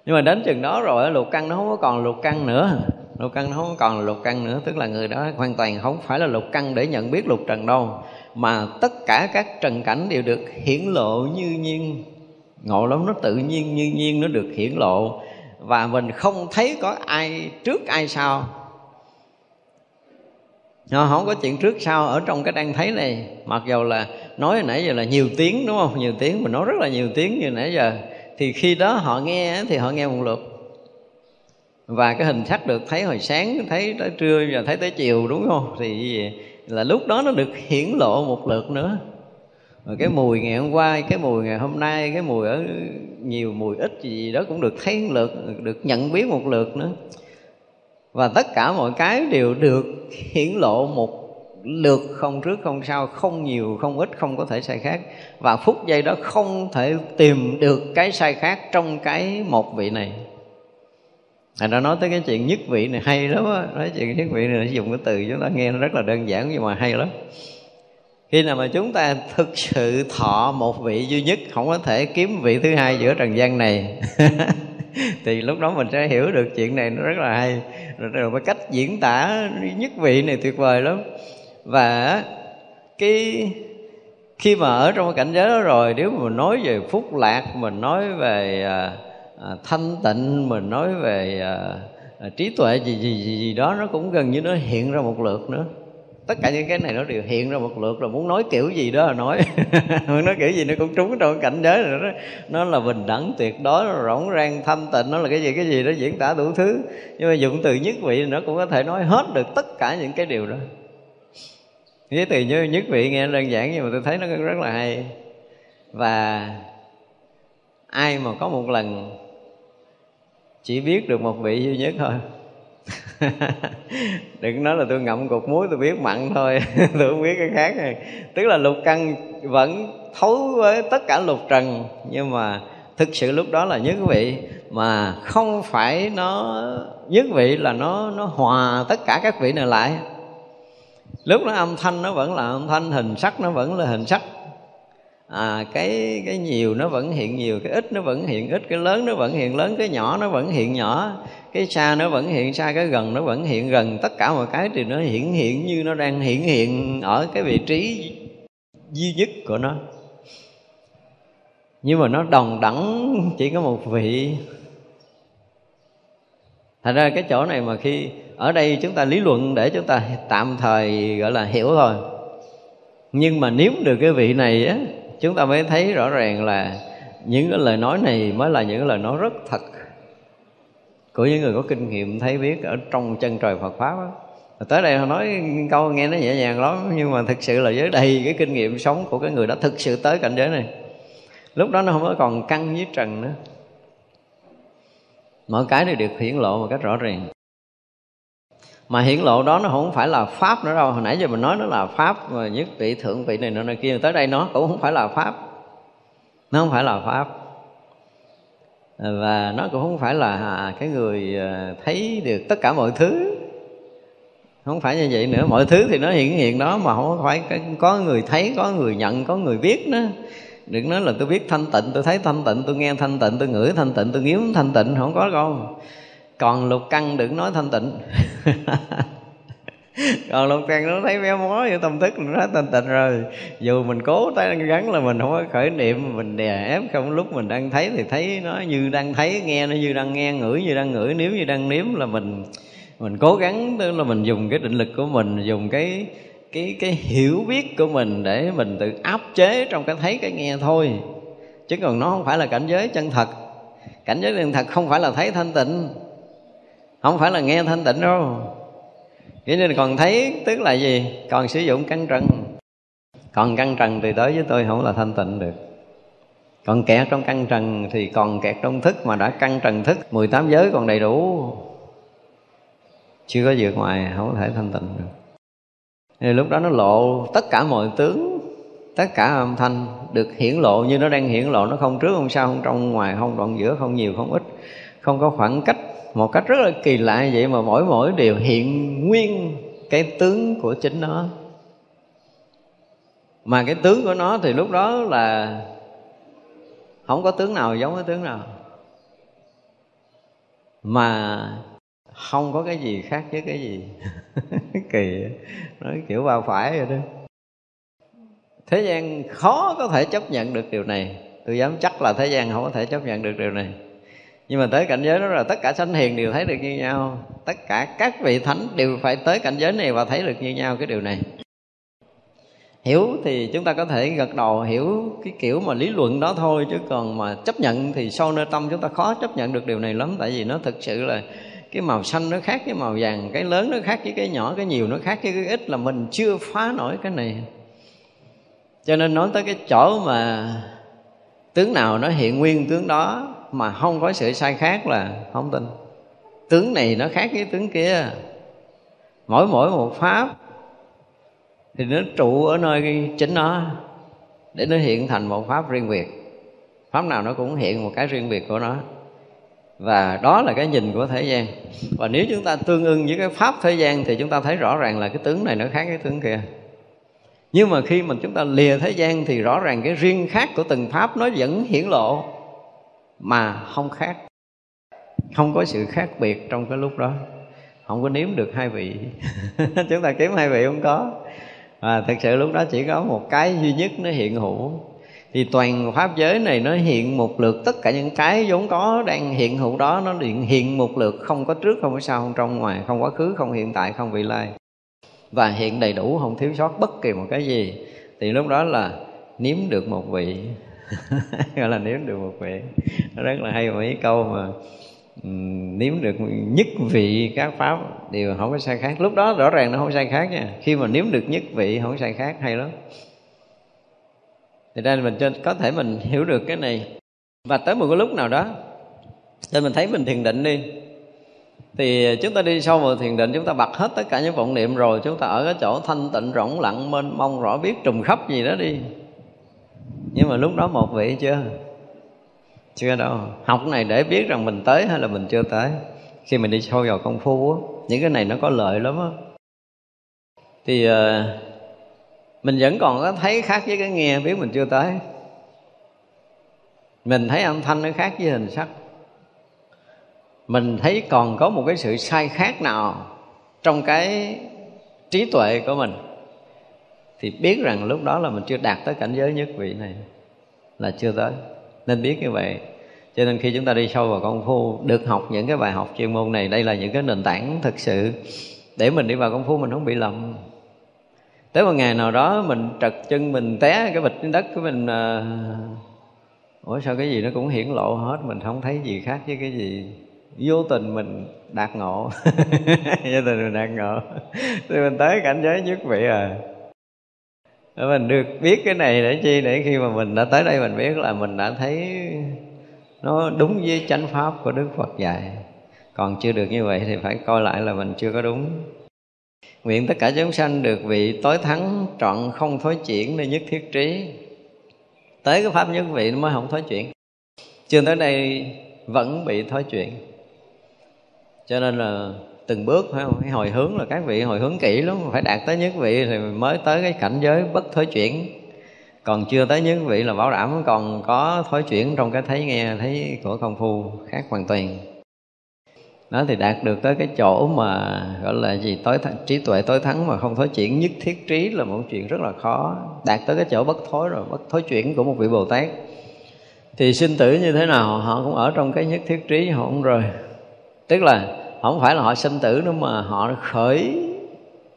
Nhưng mà đến chừng đó rồi lục căn nó không có còn lục căn nữa. Lục căn nó không còn lục căn nữa, tức là người đó hoàn toàn không phải là lục căn để nhận biết lục trần đâu. Mà tất cả các trần cảnh đều được hiển lộ như nhiên ngộ lắm, nó tự nhiên như nhiên, nó được hiển lộ. Và mình không thấy có ai trước ai sau. Nó không có chuyện trước sau ở trong cái đang thấy này. Mặc dầu là nói hồi nãy giờ là nhiều tiếng, đúng không? Nhiều tiếng, mình nói rất là nhiều tiếng như nãy giờ. Thì khi đó họ nghe thì họ nghe một lượt. Và cái hình sắc được thấy hồi sáng, thấy tới trưa và thấy tới chiều, đúng không? Thì là lúc đó nó được hiển lộ một lượt nữa mà cái mùi ngày hôm qua, cái mùi ngày hôm nay, cái mùi ở nhiều mùi ít gì đó cũng được thấy một lượt, được nhận biết một lượt nữa. Và tất cả mọi cái đều được hiển lộ một lượt không trước không sau, không nhiều, không ít, không có thể sai khác. Và phút giây đó không thể tìm được cái sai khác trong cái một vị này. Thành ra nói tới cái chuyện nhất vị này hay lắm á, Nói chuyện nhất vị này dùng cái từ chúng ta nghe nó rất là đơn giản nhưng mà hay lắm khi nào mà chúng ta thực sự thọ một vị duy nhất không có thể kiếm vị thứ hai giữa trần gian này. Thì lúc đó mình sẽ hiểu được chuyện này nó rất là hay. Rồi, cái cách diễn tả nhất vị này tuyệt vời lắm. Và cái khi mà ở trong cảnh giới đó rồi nếu mà mình nói về phúc lạc mình nói về à, à, thanh tịnh mình nói về à, à, trí tuệ gì, gì gì gì đó nó cũng gần như nó hiện ra một lượt nữa tất cả những cái này nó đều hiện ra một lượt rồi, muốn nói kiểu gì đó là nói. Muốn nói kiểu gì nó cũng trúng trong cảnh giới rồi đó. Nó là bình đẳng tuyệt đối, nó rỗng rang, thanh tịnh, nó là cái gì cái gì đó diễn tả đủ thứ. Nhưng mà dụng từ nhất vị nó cũng có thể nói hết được tất cả những cái điều đó. Với từ như nhất vị nghe đơn giản nhưng mà tôi thấy nó rất là hay. Và ai mà có một lần chỉ biết được một vị duy nhất thôi. đừng nói là tôi ngậm cục muối, tôi biết mặn thôi. Tôi không biết cái khác này. Tức là lục căn vẫn thấu với tất cả lục trần, nhưng mà thực sự lúc đó là nhất vị. Mà không phải nó, nhất vị là nó nó hòa tất cả các vị này lại. Lúc đó âm thanh nó vẫn là âm thanh, hình sắc nó vẫn là hình sắc à, cái cái nhiều nó vẫn hiện nhiều cái ít nó vẫn hiện ít cái lớn nó vẫn hiện lớn cái nhỏ nó vẫn hiện nhỏ cái xa nó vẫn hiện xa cái gần nó vẫn hiện gần. Tất cả mọi cái thì nó hiện hiện như nó đang hiện hiện ở cái vị trí duy nhất của nó. Nhưng mà nó đồng đẳng chỉ có một vị. Thành ra cái chỗ này mà khi ở đây chúng ta lý luận để chúng ta tạm thời gọi là hiểu thôi. Nhưng mà nếm được cái vị này á chúng ta mới thấy rõ ràng là những cái lời nói này mới là những cái lời nói rất thật. Của những người có kinh nghiệm thấy biết ở trong chân trời Phật pháp đó. tới đây họ nói câu nghe nó nhẹ nhàng lắm, nhưng mà thực sự là với đầy cái kinh nghiệm sống của cái người đã thực sự tới cảnh giới này. Lúc đó nó không có còn căng với trần nữa. Mọi cái đều được hiển lộ một cách rõ ràng mà hiển lộ đó nó không phải là pháp nữa đâu. Hồi nãy giờ mình nói nó là pháp, mà nhất vị thượng vị này nọ này kia, tới đây nó cũng không phải là pháp. Nó không phải là pháp. Và nó cũng không phải là à, cái người à, thấy được tất cả mọi thứ. Không phải như vậy nữa. Mọi thứ thì nó hiện hiện đó, mà không phải có người thấy, có người nhận, có người biết nữa. Đừng nói là tôi biết thanh tịnh, tôi thấy thanh tịnh, tôi nghe thanh tịnh, tôi ngửi thanh tịnh, tôi nghiếm thanh tịnh, không có đâu còn lục căn đừng nói thanh tịnh. Còn lục căn nó thấy méo mó vô tâm thức nó nói thanh tịnh rồi. Dù mình cố tay gắn là mình không có khởi niệm, mình đè ép không, lúc mình đang thấy thì thấy nó như đang thấy, nghe nó như đang nghe, ngửi như đang ngửi, nếu như đang nếm là mình mình cố gắng tức là mình dùng cái định lực của mình, dùng cái cái cái hiểu biết của mình để mình tự áp chế trong cái thấy, cái nghe thôi. Chứ còn nó không phải là cảnh giới chân thật. Cảnh giới chân thật không phải là thấy thanh tịnh không phải là nghe thanh tịnh đâu. Nghĩa nên còn thấy tức là gì? Còn sử dụng căn trần. Còn căn trần thì tới với tôi không là thanh tịnh được. Còn kẹt trong căn trần thì còn kẹt trong thức Mà đã căn trần thức. 18 giới còn đầy đủ. Chưa có vượt ngoài, không có thể thanh tịnh được. Thì lúc đó nó lộ tất cả mọi tướng, tất cả âm thanh được hiển lộ như nó đang hiển lộ. Nó không trước, không sau, không trong, ngoài, không đoạn giữa, không nhiều, không ít. Không có khoảng cách một cách rất là kỳ lạ vậy mà mỗi mỗi đều hiện nguyên cái tướng của chính nó. Mà cái tướng của nó thì lúc đó là không có tướng nào giống cái tướng nào. Mà không có cái gì khác với cái gì. Kỳ nói kiểu bao phải rồi đó. Thế gian khó có thể chấp nhận được điều này. Tôi dám chắc là thế gian không có thể chấp nhận được điều này nhưng mà tới cảnh giới đó là tất cả sanh hiền đều thấy được như nhau. Tất cả các vị thánh đều phải tới cảnh giới này và thấy được như nhau cái điều này. Hiểu thì chúng ta có thể gật đầu, hiểu cái kiểu mà lý luận đó thôi, chứ còn mà chấp nhận thì sâu nơi tâm chúng ta khó chấp nhận được điều này lắm. Tại vì nó thực sự là cái màu xanh nó khác cái màu vàng, cái lớn nó khác với cái nhỏ, cái nhiều nó khác với cái ít là mình chưa phá nổi cái này. Cho nên nói tới cái chỗ mà tướng nào nó hiện nguyên tướng đó mà không có sự sai khác là không tin. Tướng này nó khác với tướng kia. Mỗi mỗi một pháp thì nó trụ ở nơi chính nó để nó hiện thành một pháp riêng biệt. Pháp nào nó cũng hiện một cái riêng biệt của nó. Và đó là cái nhìn của thế gian. Và nếu chúng ta tương ưng với cái pháp thế gian thì chúng ta thấy rõ ràng là cái tướng này nó khác cái tướng kia. Nhưng mà khi mà chúng ta lìa thế gian thì rõ ràng cái riêng khác của từng pháp nó vẫn hiển lộ mà không khác. Không có sự khác biệt trong cái lúc đó. Không có nếm được hai vị. Chúng ta kiếm hai vị không có. Và thực sự lúc đó chỉ có một cái duy nhất nó hiện hữu. Thì toàn pháp giới này nó hiện một lượt tất cả những cái vốn có đang hiện hữu đó, nó hiện hiện một lượt không có trước, không có sau, không trong, ngoài, không quá khứ, không hiện tại, không vị lai. Và hiện đầy đủ, không thiếu sót bất kỳ một cái gì. Thì lúc đó là nếm được một vị. gọi là nếm được một vị. Rất là hay mấy câu mà nếm được nhất vị các pháp đều không có sai khác. Lúc đó rõ ràng nó không sai khác nha. Khi mà nếm được nhất vị không sai khác, hay lắm. Thì ra mình cho, có thể mình hiểu được cái này. Và tới một cái lúc nào đó nên mình thấy mình thiền định đi. Thì chúng ta đi sâu vào thiền định, chúng ta bật hết tất cả những vọng niệm rồi, chúng ta ở cái chỗ thanh tịnh, rỗng lặng, mênh mông, rõ biết trùng khắp gì đó đi nhưng mà lúc đó một vị chưa? Chưa đâu. Học này để biết rằng mình tới hay là mình chưa tới. Khi mình đi sâu vào công phu á những cái này nó có lợi lắm á. Thì uh, mình vẫn còn có thấy khác với cái nghe biết mình chưa tới. Mình thấy âm thanh nó khác với hình sắc. Mình thấy còn có một cái sự sai khác nào trong cái trí tuệ của mình thì biết rằng lúc đó là mình chưa đạt tới cảnh giới nhất vị này, là chưa tới. Nên biết như vậy. Cho nên khi chúng ta đi sâu vào công phu, được học những cái bài học chuyên môn này, đây là những cái nền tảng thực sự để mình đi vào công phu mình không bị lầm. Tới một ngày nào đó mình trật chân, mình té cái bịch trên đất của mình à, ủa, sao cái gì nó cũng hiển lộ hết, mình không thấy gì khác với cái gì. Vô tình mình đạt ngộ. Vô tình mình đạt ngộ. Thì mình tới cảnh giới nhất vị à mình được biết cái này để chi để khi mà mình đã tới đây mình biết là mình đã thấy nó đúng với chánh pháp của đức phật dạy. Còn chưa được như vậy thì phải coi lại là mình chưa có đúng. Nguyện tất cả chúng sanh được vị tối thắng, trọn không thối chuyển nơi nhất thiết trí. Tới cái pháp nhất vị nó mới không thối chuyển. Chưa tới đây vẫn bị thối chuyển. Cho nên là từng bước, phải không? cái hồi hướng là các vị, hồi hướng kỹ lắm, phải đạt tới nhất vị thì mới tới cái cảnh giới bất thối chuyển. Còn chưa tới nhất vị là bảo đảm còn có thối chuyển trong cái thấy nghe, thấy của công phu khác hoàn toàn. Nó thì đạt được tới cái chỗ mà gọi là gì, tối th- trí tuệ tối thắng mà không thối chuyển, nhất thiết trí là một chuyện rất là khó. Đạt tới cái chỗ bất thối rồi, bất thối chuyển của một vị bồ tát. Thì sinh tử như thế nào, họ cũng ở trong cái nhất thiết trí, họ cũng rồi tức là không phải là họ sinh tử nữa mà họ khởi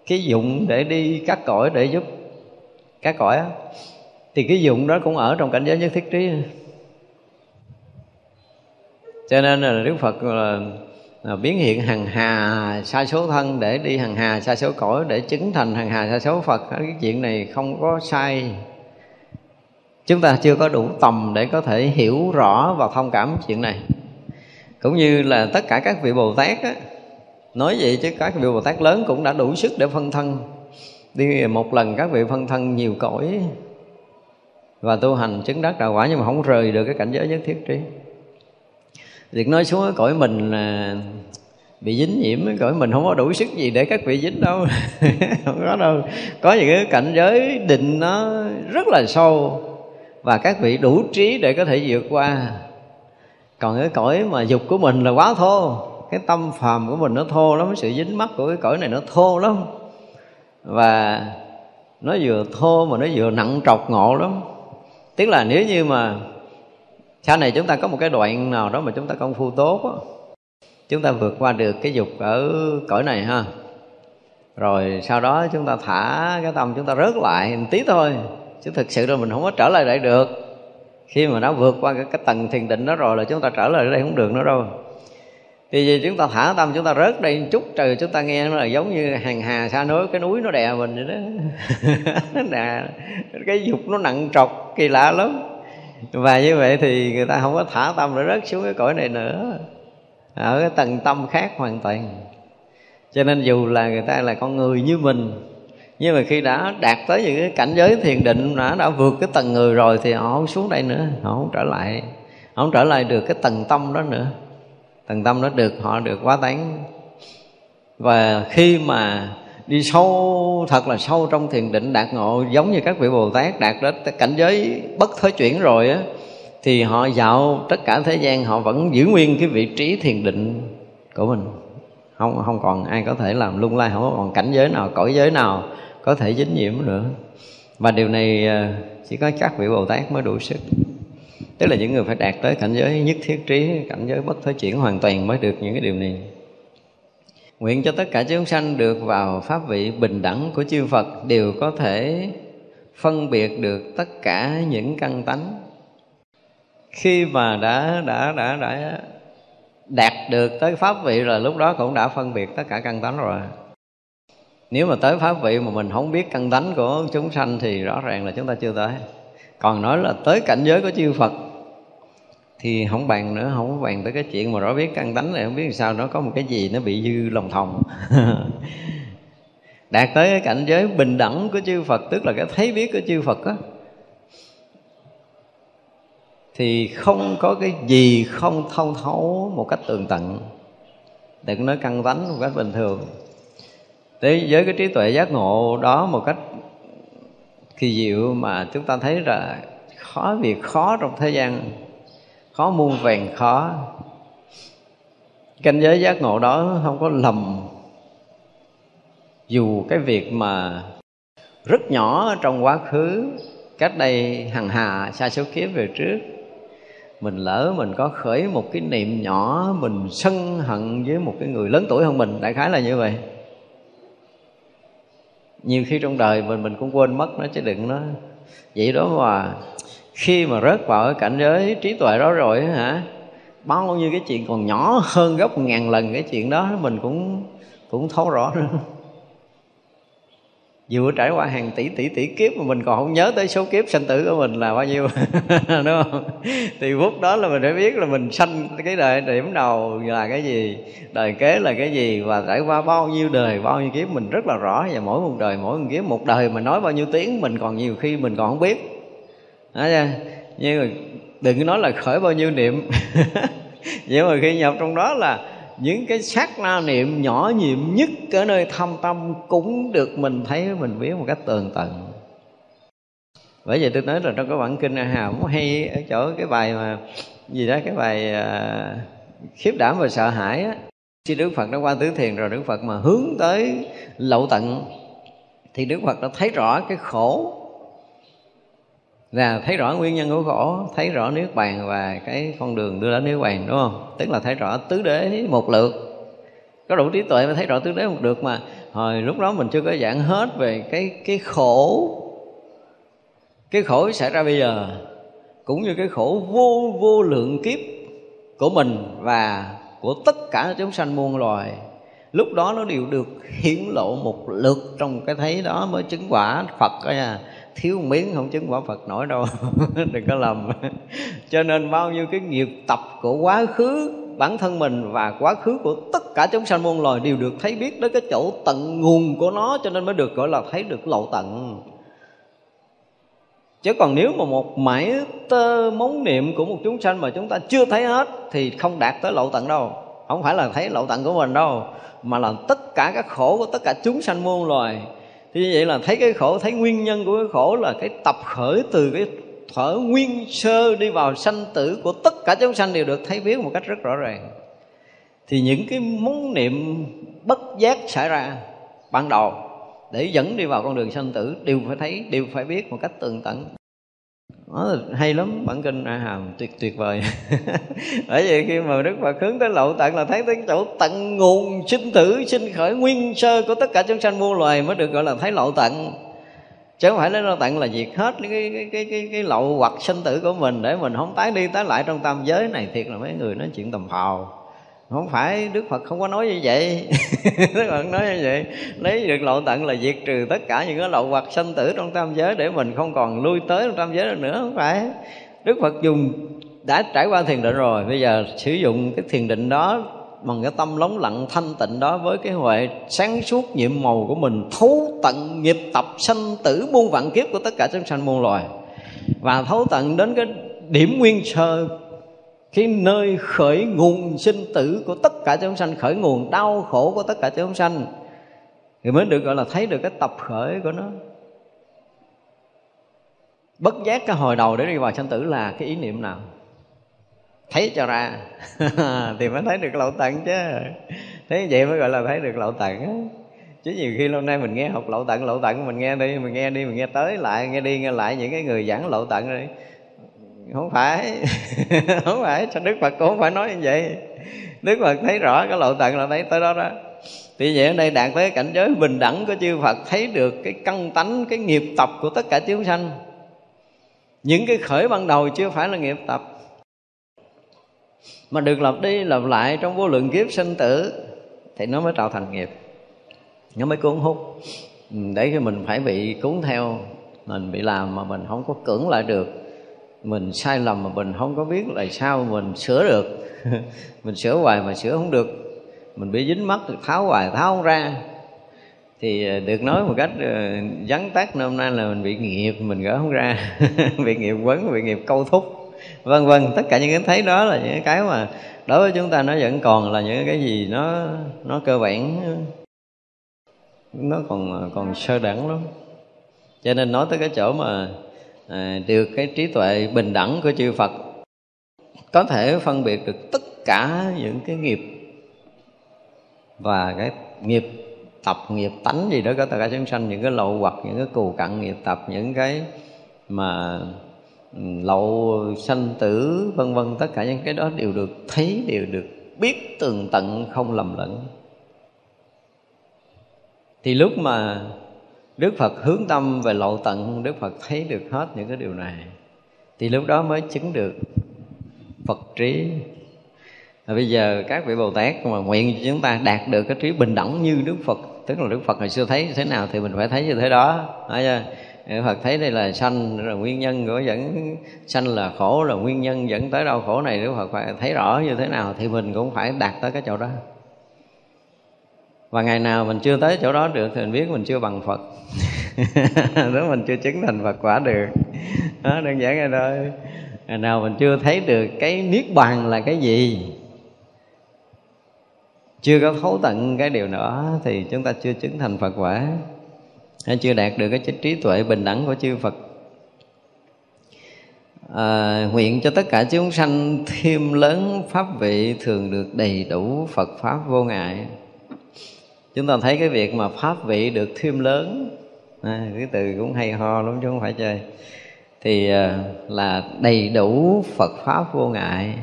cái dụng để đi cắt cõi để giúp cắt cõi á. Thì cái dụng đó cũng ở trong cảnh giới nhất thiết trí. Cho nên là đức phật là, là biến hiện hằng hà sa số thân để đi hằng hà sa số cõi để chứng thành hằng hà sa số phật. Cái chuyện này không có sai. Chúng ta chưa có đủ tầm để có thể hiểu rõ và thông cảm chuyện này cũng như là tất cả các vị bồ tát á, nói vậy chứ các vị bồ tát lớn cũng đã đủ sức để phân thân. Đi một lần các vị phân thân nhiều cõi và tu hành chứng đắc đạo quả nhưng mà không rời được cái cảnh giới nhất thiết trí. Việc nói xuống cái cõi mình là bị dính nhiễm cái cõi mình không có đủ sức gì để các vị dính đâu. Không có đâu. Có những cái cảnh giới định nó rất là sâu và các vị đủ trí để có thể vượt qua còn cái cõi mà dục của mình là quá thô. Cái tâm phàm của mình nó thô lắm sự dính mắc của cái cõi này nó thô lắm. Và nó vừa thô mà nó vừa nặng trọc ngộ lắm. Tức là nếu như mà sau này chúng ta có một cái đoạn nào đó mà chúng ta công phu tốt đó, chúng ta vượt qua được cái dục ở cõi này ha. Rồi sau đó chúng ta thả cái tâm chúng ta rớt lại một tí thôi chứ thực sự là mình không có trở lại lại được khi mà nó vượt qua cái, cái tầng thiền định đó rồi là chúng ta trở lại đây không được nữa đâu. Thì vì chúng ta thả tâm chúng ta rớt đây một chút trời chúng ta nghe nó là giống như hàng hà xa núi cái núi nó đè mình vậy đó. Đè cái dục nó nặng trọc kỳ lạ lắm. Và như vậy thì người ta không có thả tâm để rớt xuống cái cõi này nữa. Ở cái tầng tâm khác hoàn toàn. Cho nên dù là người ta là con người như mình nhưng mà khi đã đạt tới những cái cảnh giới thiền định, đã đã vượt cái tầng người rồi thì họ không xuống đây nữa, họ không trở lại, họ không trở lại được cái tầng tâm đó nữa. Tầng tâm đó được, họ được quá tán. Và khi mà đi sâu, thật là sâu trong thiền định đạt ngộ, giống như các vị bồ tát đạt đến cảnh giới bất thối chuyển rồi á, thì họ dạo tất cả thế gian, họ vẫn giữ nguyên cái vị trí thiền định của mình không không còn ai có thể làm lung lay, không còn cảnh giới nào, cõi giới nào có thể dính nhiễm nữa. Và điều này ờ, chỉ có các vị bồ tát mới đủ sức. Tức là những người phải đạt tới cảnh giới nhất thiết trí, cảnh giới bất thối chuyển hoàn toàn mới được những cái điều này. Nguyện cho tất cả chúng sanh được vào pháp vị bình đẳng của chư Phật đều có thể phân biệt được tất cả những căn tánh. Khi mà đã đã đã đã đạt được tới pháp vị rồi, lúc đó cũng đã phân biệt tất cả căn tánh rồi. Nếu mà tới pháp vị mà mình không biết căn tánh của chúng sanh thì rõ ràng là chúng ta chưa tới. Còn nói là tới cảnh giới của chư Phật thì không bàn nữa, không bàn tới cái chuyện mà rõ biết căn tánh này, không biết sao, nó có một cái gì nó bị dư lòng thòng. Đạt tới cái cảnh giới bình đẳng của chư Phật, tức là cái thấy biết của chư Phật á thì không có cái gì không thông thấu một cách tường tận. Đừng nói căn tánh một cách bình thường. Thế với cái trí tuệ giác ngộ đó một cách kỳ diệu mà chúng ta thấy là khó việc khó trong thế gian, khó muôn vàng khó. Cảnh giới giác ngộ đó không có lầm. Dù cái việc mà rất nhỏ trong quá khứ, cách đây hằng hà, xa số kiếp về trước mình lỡ mình có khởi một cái niệm nhỏ, mình sân hận với một cái người lớn tuổi hơn mình, đại khái là như vậy. Nhiều khi trong đời mình mình cũng quên mất nó chứ đừng nó vậy đó mà, khi mà rớt vào cái cảnh giới trí tuệ đó rồi hả, bao nhiêu cái chuyện còn nhỏ hơn gấp ngàn lần cái chuyện đó, mình cũng cũng thấu rõ. nữa vừa trải qua hàng tỷ tỷ tỷ kiếp mà mình còn không nhớ tới số kiếp sanh tử của mình là bao nhiêu, đúng không? Thì phút đó là mình phải biết là mình sanh cái đời điểm đầu là cái gì, đời kế là cái gì và trải qua bao nhiêu đời, bao nhiêu kiếp. Mình rất là rõ và mỗi một đời, mỗi một kiếp, một đời mà nói bao nhiêu tiếng, mình còn nhiều khi mình còn không biết. Đó chưa? nhưng mà đừng nói là khởi bao nhiêu niệm. Nhưng mà khi nhập trong đó là những cái sát na niệm nhỏ nhiệm nhất ở nơi thâm tâm cũng được mình thấy mình biết một cách tường tận. Bởi vậy tôi nói là trong cái bản kinh a cũng hay ở chỗ cái bài mà gì đó cái bài uh, khiếp đảm và sợ hãi á. Khi đức phật đã qua tứ thiền rồi đức phật mà hướng tới lậu tận thì đức phật đã thấy rõ cái khổ là thấy rõ nguyên nhân của khổ, thấy rõ niết bàn và cái con đường đưa đến niết bàn, đúng không? Tức là thấy rõ tứ đế một lượt. Có đủ trí tuệ mới thấy rõ tứ đế một được mà. Hồi lúc đó mình chưa có giảng hết về cái cái khổ. Cái khổ xảy ra bây giờ, cũng như cái khổ vô vô lượng kiếp của mình và của tất cả chúng sanh muôn loài. Lúc đó nó đều được hiển lộ một lượt trong cái thấy đó mới chứng quả phật đó nha à thiếu miếng không chứng quả Phật nổi đâu. Đừng có lầm. Cho nên bao nhiêu cái nghiệp tập của quá khứ bản thân mình và quá khứ của tất cả chúng sanh muôn loài đều được thấy biết đến cái chỗ tận nguồn của nó, cho nên mới được gọi là thấy được lậu tận. Chứ còn nếu mà một mãi tơ móng niệm của một chúng sanh mà chúng ta chưa thấy hết thì không đạt tới lậu tận đâu. Không phải là thấy lậu tận của mình đâu, mà là tất cả các khổ của tất cả chúng sanh muôn loài thì như vậy là thấy cái khổ, thấy nguyên nhân của cái khổ là cái tập khởi từ cái thở nguyên sơ đi vào sanh tử của tất cả chúng sanh đều được thấy biết một cách rất rõ ràng. Thì những cái món niệm bất giác xảy ra ban đầu để dẫn đi vào con đường sanh tử đều phải thấy, đều phải biết một cách tường tận đó hay lắm bản kinh a hàm tuyệt tuyệt vời. Bởi vậy khi mà đức phật hướng tới lậu tận là thấy tới chỗ tận nguồn sinh tử sinh khởi nguyên sơ của tất cả chúng sanh muôn loài mới được gọi là thấy lậu tận chứ không phải lấy lậu tận là diệt hết cái cái cái cái, cái lậu hoặc sinh tử của mình để mình không tái đi tái lại trong tam giới này. Thiệt là mấy người nói chuyện tầm phào không phải, đức phật không có nói như vậy. Đức phật nói như vậy. Lấy được lộ tận là diệt trừ tất cả những cái lậu hoặc sanh tử trong tam giới để mình không còn lui tới trong tam giới nữa, không phải. Đức phật dùng, đã trải qua thiền định rồi, bây giờ sử dụng cái thiền định đó bằng cái tâm lóng lặng, thanh tịnh đó với cái huệ sáng suốt nhiệm màu của mình, thấu tận nghiệp tập sanh tử muôn vạn kiếp của tất cả chúng sanh muôn loài. Và thấu tận đến cái điểm nguyên sơ khi nơi khởi nguồn sinh tử của tất cả chúng sanh, khởi nguồn đau khổ của tất cả chúng sanh, thì mới được gọi là thấy được cái tập khởi của nó. Bất giác cái hồi đầu để đi vào sanh tử là cái ý niệm nào? Thấy cho ra. Thì mới thấy được lậu tận chứ. Thế vậy mới gọi là thấy được lậu tận chứ nhiều khi lâu nay mình nghe học lậu tận lậu tận mình nghe đi, mình nghe đi, mình nghe tới, lại nghe đi, nghe lại những cái người giảng lậu tận rồi không phải. Không phải. Sao đức phật cũng không phải nói như vậy? Đức phật thấy rõ cái lộ tận là thấy tới đó đó. Thì vậy ở đây đạt tới cảnh giới bình đẳng của chư Phật thấy được cái căn tánh, cái nghiệp tập của tất cả chúng sanh. Những cái khởi ban đầu chưa phải là nghiệp tập mà được lặp đi lặp lại trong vô lượng kiếp sinh tử thì nó mới tạo thành nghiệp. Nó mới cuốn hút. Để khi mình phải bị cuốn theo mình bị làm mà mình không có cưỡng lại được mình sai lầm mà mình không có biết là sao mình sửa được. Mình sửa hoài mà sửa không được. Mình bị dính mắt thì tháo hoài, tháo không ra. Thì ờ, được nói một cách ờ, vắn tắt hôm nay là mình bị nghiệp, mình gỡ không ra. Bị nghiệp quấn, bị nghiệp câu thúc, vân vân. Tất cả những cái thấy đó là những cái mà đối với chúng ta nó vẫn còn là những cái gì nó nó cơ bản. Nó còn ờ, còn sơ đẳng lắm. Cho nên nói tới cái chỗ mà Ờ, à, được cái trí tuệ bình đẳng của chư Phật. Có thể phân biệt được tất cả những cái nghiệp và cái nghiệp tập nghiệp tánh gì đó có tất cả chúng sanh những cái lậu hoặc những cái cù cặn nghiệp tập những cái mà ừ, lậu sanh tử vân vân tất cả những cái đó đều được thấy đều được biết tường tận không lầm lẫn. Thì lúc mà Đức Phật hướng tâm về lộ tận, Đức Phật thấy được hết những cái điều này. Thì lúc đó mới chứng được Phật trí. Và bây giờ các vị Bồ Tát mà nguyện chúng ta đạt được cái trí bình đẳng như Đức Phật, Tức là Đức Phật hồi xưa thấy thế nào thì mình phải thấy như thế đó. Nói chưa? Đức Phật thấy đây là sanh, là nguyên nhân của dẫn, sanh là khổ, là nguyên nhân dẫn tới đau khổ này. Đức Phật phải thấy rõ như thế nào thì mình cũng phải đạt tới cái chỗ đó và ngày nào mình chưa tới chỗ đó được thì mình biết mình chưa bằng Phật. Nếu mình chưa chứng thành Phật quả được. Đó đơn giản vậy thôi. Ngày nào mình chưa thấy được cái niết bàn là cái gì chưa có thấu tận cái điều nữa thì chúng ta chưa chứng thành Phật quả. Hay chưa đạt được cái trí tuệ bình đẳng của chư Phật. À, nguyện cho tất cả chúng sanh thêm lớn pháp vị thường được đầy đủ Phật pháp vô ngại chúng ta thấy cái việc mà pháp vị được thêm lớn. À, cái từ cũng hay ho lắm chứ không phải chơi. Thì à, là đầy đủ Phật pháp vô ngại.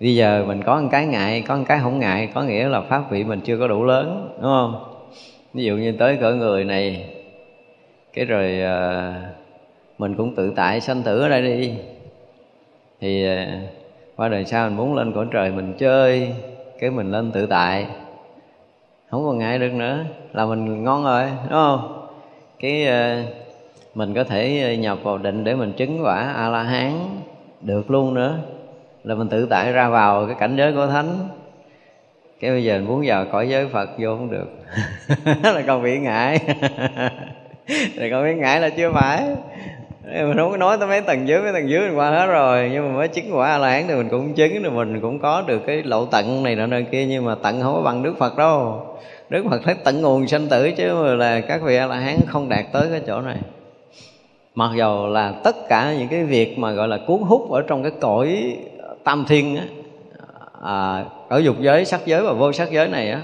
Bây giờ mình có một cái ngại có một cái không ngại có nghĩa là pháp vị mình chưa có đủ lớn đúng không? Ví dụ như tới cỡ người này cái rồi à, mình cũng tự tại sanh tử ở đây đi. Thì à, qua đời sau mình muốn lên cõi trời mình chơi cái mình lên tự tại không còn ngại được nữa. Là mình ngon rồi, đúng không? Cái ờ, mình có thể ờ, nhập vào định để mình chứng quả a la hán được luôn nữa. Là mình tự tại ra vào cái cảnh giới của thánh. Cái bây giờ mình muốn vào cõi giới phật vô không được. Là còn bị ngại. Là còn bị ngại là chưa phải mình không có nói tới mấy tầng dưới mấy tầng dưới mình qua hết rồi. Nhưng mà mới chứng quả a la hán thì mình cũng chứng rồi mình cũng có được cái lộ tận này nọ nơi kia nhưng mà tận không có bằng đức phật đâu. Đức phật thấy tận nguồn sanh tử chứ là các vị a la hán không đạt tới cái chỗ này. Mặc dầu là tất cả những cái việc mà gọi là cuốn hút ở trong cái cõi tam thiên á, à, ở dục giới sắc giới và vô sắc giới này á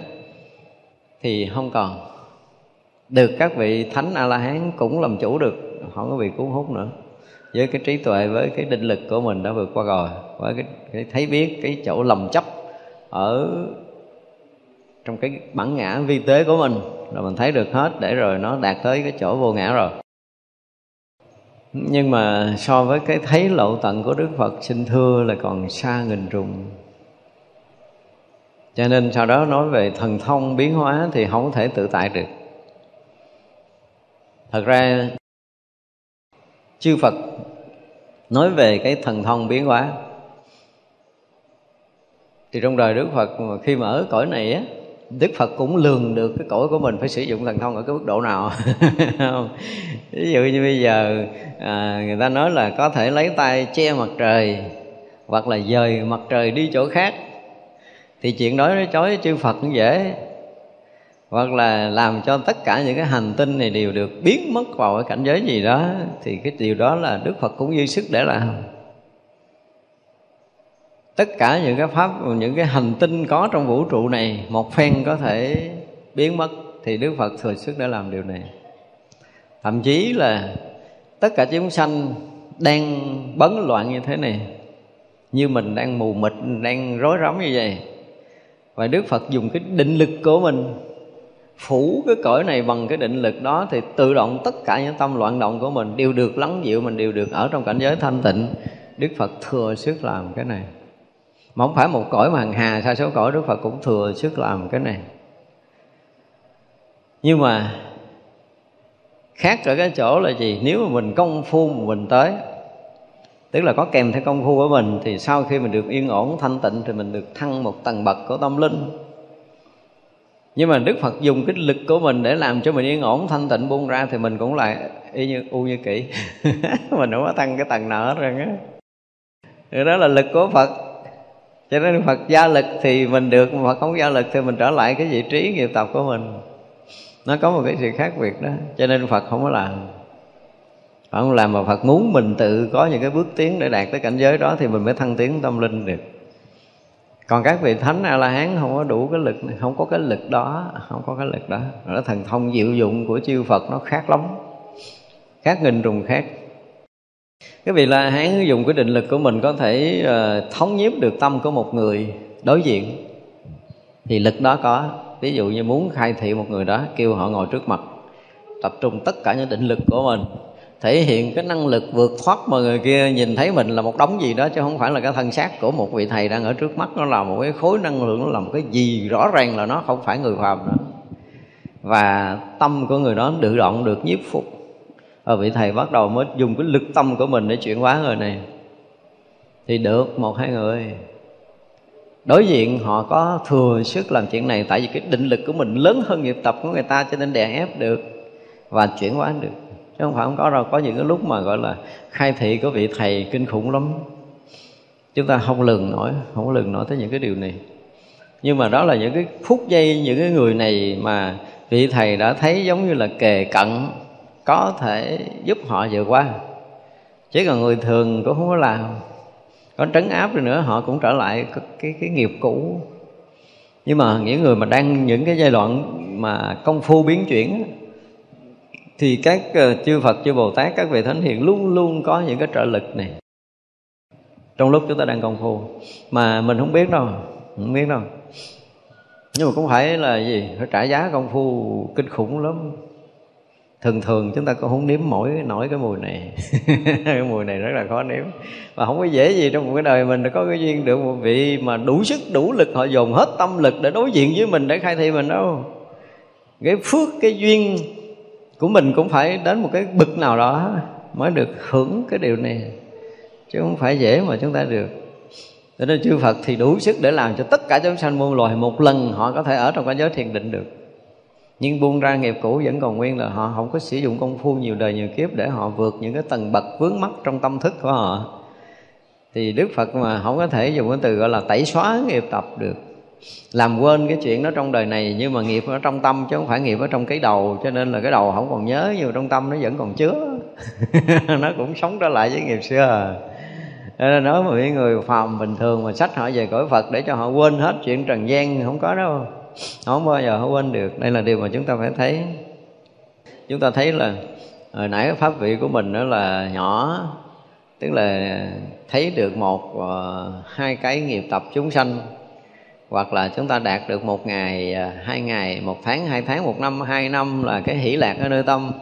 thì không còn. Được các vị thánh a la hán cũng làm chủ được không có bị cuốn hút nữa. Với cái trí tuệ với cái định lực của mình đã vượt qua rồi với cái, cái thấy biết cái chỗ lầm chấp ở trong cái bản ngã vi tế của mình là mình thấy được hết để rồi nó đạt tới cái chỗ vô ngã rồi. Nhưng mà so với cái thấy lộ tận của đức phật xin thưa là còn xa nghìn trùng. Cho nên sau đó nói về thần thông biến hóa thì không thể tự tại được. Thật ra chư phật nói về cái thần thông biến hóa. Thì trong đời đức phật khi mà ở cõi này á Đức Phật cũng lường được cái cõi của mình phải sử dụng thần thông ở cái mức độ nào. Không? Ví dụ như bây giờ à, người ta nói là có thể lấy tay che mặt trời hoặc là dời mặt trời đi chỗ khác. Thì chuyện đó nó chối chư Phật cũng dễ hoặc là làm cho tất cả những cái hành tinh này đều được biến mất vào cái cảnh giới gì đó, thì cái điều đó là Đức Phật cũng dư sức để làm. Tất cả những cái pháp, những cái hành tinh có trong vũ trụ này, một phen có thể biến mất, thì đức phật thừa sức để làm điều này. Thậm chí là tất cả chúng sanh đang bấn loạn như thế này, như mình đang mù mịt, đang rối rắm như vậy, và đức phật dùng cái định lực của mình phủ cái cõi này bằng cái định lực đó thì tự động tất cả những tâm loạn động của mình đều được lắng dịu, mình đều được ở trong cảnh giới thanh tịnh. Đức phật thừa sức làm cái này. Mà không phải một cõi mà hằng hà, sa số cõi, đức phật cũng thừa sức làm cái này. Nhưng mà khác ở cái chỗ là gì? Nếu mà mình công phu mà mình tới, tức là có kèm theo công phu của mình, thì sau khi mình được yên ổn, thanh tịnh, thì mình được thăng một tầng bậc của tâm linh nhưng mà đức phật dùng cái lực của mình để làm cho mình yên ổn, thanh tịnh buông ra thì mình cũng lại y như, u như kỹ mình không có tăng cái tầng nợ hết rồi á. Đó là lực của phật. Cho nên phật gia lực thì mình được, mà phật không gia lực thì mình trở lại cái vị trí nghiệp tập của mình. Nó có một cái sự khác biệt đó. Cho nên phật không có làm. Phật không làm mà phật muốn mình tự có những cái bước tiến để đạt tới cảnh giới đó thì mình mới thăng tiến tâm linh được còn các vị thánh a la hán không có đủ cái lực không có cái lực đó không có cái lực đó. Nó thần thông diệu dụng của chư phật nó khác lắm khác nghìn trùng khác. Cái vị la hán dùng cái định lực của mình có thể uh, thống nhiếp được tâm của một người đối diện. Thì lực đó có ví dụ như muốn khai thị một người đó kêu họ ngồi trước mặt tập trung tất cả những định lực của mình thể hiện cái năng lực vượt thoát mà người kia nhìn thấy mình là một đống gì đó, chứ không phải là cái thân xác của một vị thầy đang ở trước mắt. Nó là một cái khối năng lượng, nó là một cái gì rõ ràng là nó, không phải người phàm nữa. Và tâm của người đó tự động được nhiếp phục. Và vị thầy bắt đầu mới dùng cái lực tâm của mình để chuyển hóa người này. Thì được một hai người. Đối diện họ có thừa sức làm chuyện này, tại vì cái định lực của mình lớn hơn nghiệp tập của người ta, cho nên đè ép được và chuyển hóa được chứ không phải không có đâu. Có những cái lúc mà gọi là khai thị của vị thầy kinh khủng lắm. Chúng ta không lường nổi không lường nổi tới những cái điều này. Nhưng mà đó là những cái phút giây những cái người này mà vị thầy đã thấy giống như là kề cận có thể giúp họ vượt qua. Chứ còn người thường cũng không có làm. Có trấn áp rồi nữa họ cũng trở lại cái, cái nghiệp cũ. Nhưng mà những người mà đang những cái giai đoạn mà công phu biến chuyển thì các ờ, chư Phật, chư Bồ Tát, các vị thánh hiền luôn luôn có những cái trợ lực này. Trong lúc chúng ta đang công phu. Mà mình không biết đâu, không biết đâu. Nhưng mà cũng phải là gì? Phải trả giá công phu kinh khủng lắm. Thường thường chúng ta cũng không nếm mỗi nổi cái mùi này. Cái mùi này rất là khó nếm. Và không có dễ gì trong một cái đời mình có cái duyên được một vị mà đủ sức, đủ lực, họ dồn hết tâm lực để đối diện với mình để khai thị mình đâu. Cái phước, cái duyên của mình cũng phải đến một cái bực nào đó mới được hưởng cái điều này. Chứ không phải dễ mà chúng ta được. Cho nên chư Phật thì đủ sức để làm cho tất cả chúng sanh muôn loài một lần họ có thể ở trong cảnh giới thiền định được. Nhưng buông ra nghiệp cũ vẫn còn nguyên là họ không có sử dụng công phu nhiều đời nhiều kiếp để họ vượt những cái tầng bậc vướng mắc trong tâm thức của họ. Thì Đức Phật mà không có thể dùng cái từ gọi là tẩy xóa nghiệp tập được làm quên cái chuyện đó trong đời này nhưng mà nghiệp ở trong tâm chứ không phải nghiệp ở trong cái đầu cho nên là cái đầu không còn nhớ nhưng mà trong tâm nó vẫn còn chứa. Nó cũng sống trở lại với nghiệp xưa. Nên nói mà mấy người phàm bình thường mà sách họ về cõi Phật để cho họ quên hết chuyện trần gian không có đâu. Không bao giờ họ quên được. Đây là điều mà chúng ta phải thấy. Chúng ta thấy là hồi nãy cái pháp vị của mình đó là nhỏ tức là thấy được một uh, hai cái nghiệp tập chúng sanh hoặc là chúng ta đạt được một ngày à, hai ngày một tháng hai tháng một năm hai năm là cái hỷ lạc ở nơi tâm.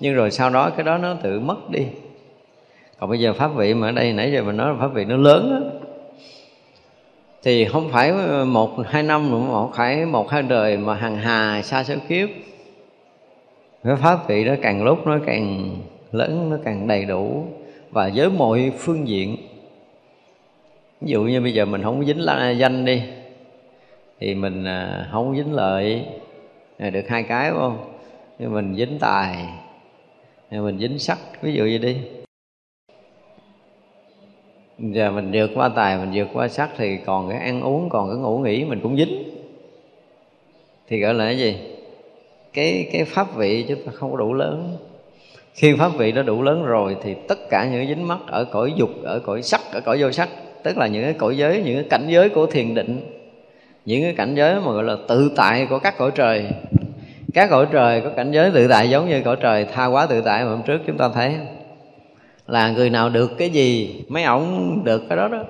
Nhưng rồi sau đó cái đó nó tự mất đi. Còn bây giờ pháp vị mà ở đây nãy giờ mình nói là pháp vị nó lớn đó, thì không phải một hai năm nữa một phải một hai đời mà hằng hà xa số kiếp. Cái pháp vị đó càng lúc nó càng lớn nó càng đầy đủ. Và với mọi phương diện. Ví dụ như bây giờ mình không dính la danh đi thì mình à, không dính lợi à, được hai cái, phải không? Nhưng mình dính tài. Mình dính sắc ví dụ như đi. Giờ mình vượt qua tài, mình vượt qua sắc thì còn cái ăn uống, còn cái ngủ nghỉ mình cũng dính. Thì gọi là cái gì? Cái cái pháp vị chúng ta không có đủ lớn. Khi pháp vị nó đủ lớn rồi thì tất cả những dính mắc ở cõi dục, ở cõi sắc ở cõi vô sắc tức là những cái cõi giới, những cái cảnh giới của thiền định những cái cảnh giới mà gọi là tự tại của các cõi trời. Các cõi trời có cảnh giới tự tại giống như cõi trời tha quá tự tại mà hôm trước chúng ta thấy. Là người nào được cái gì, mấy ổng được cái đó đó.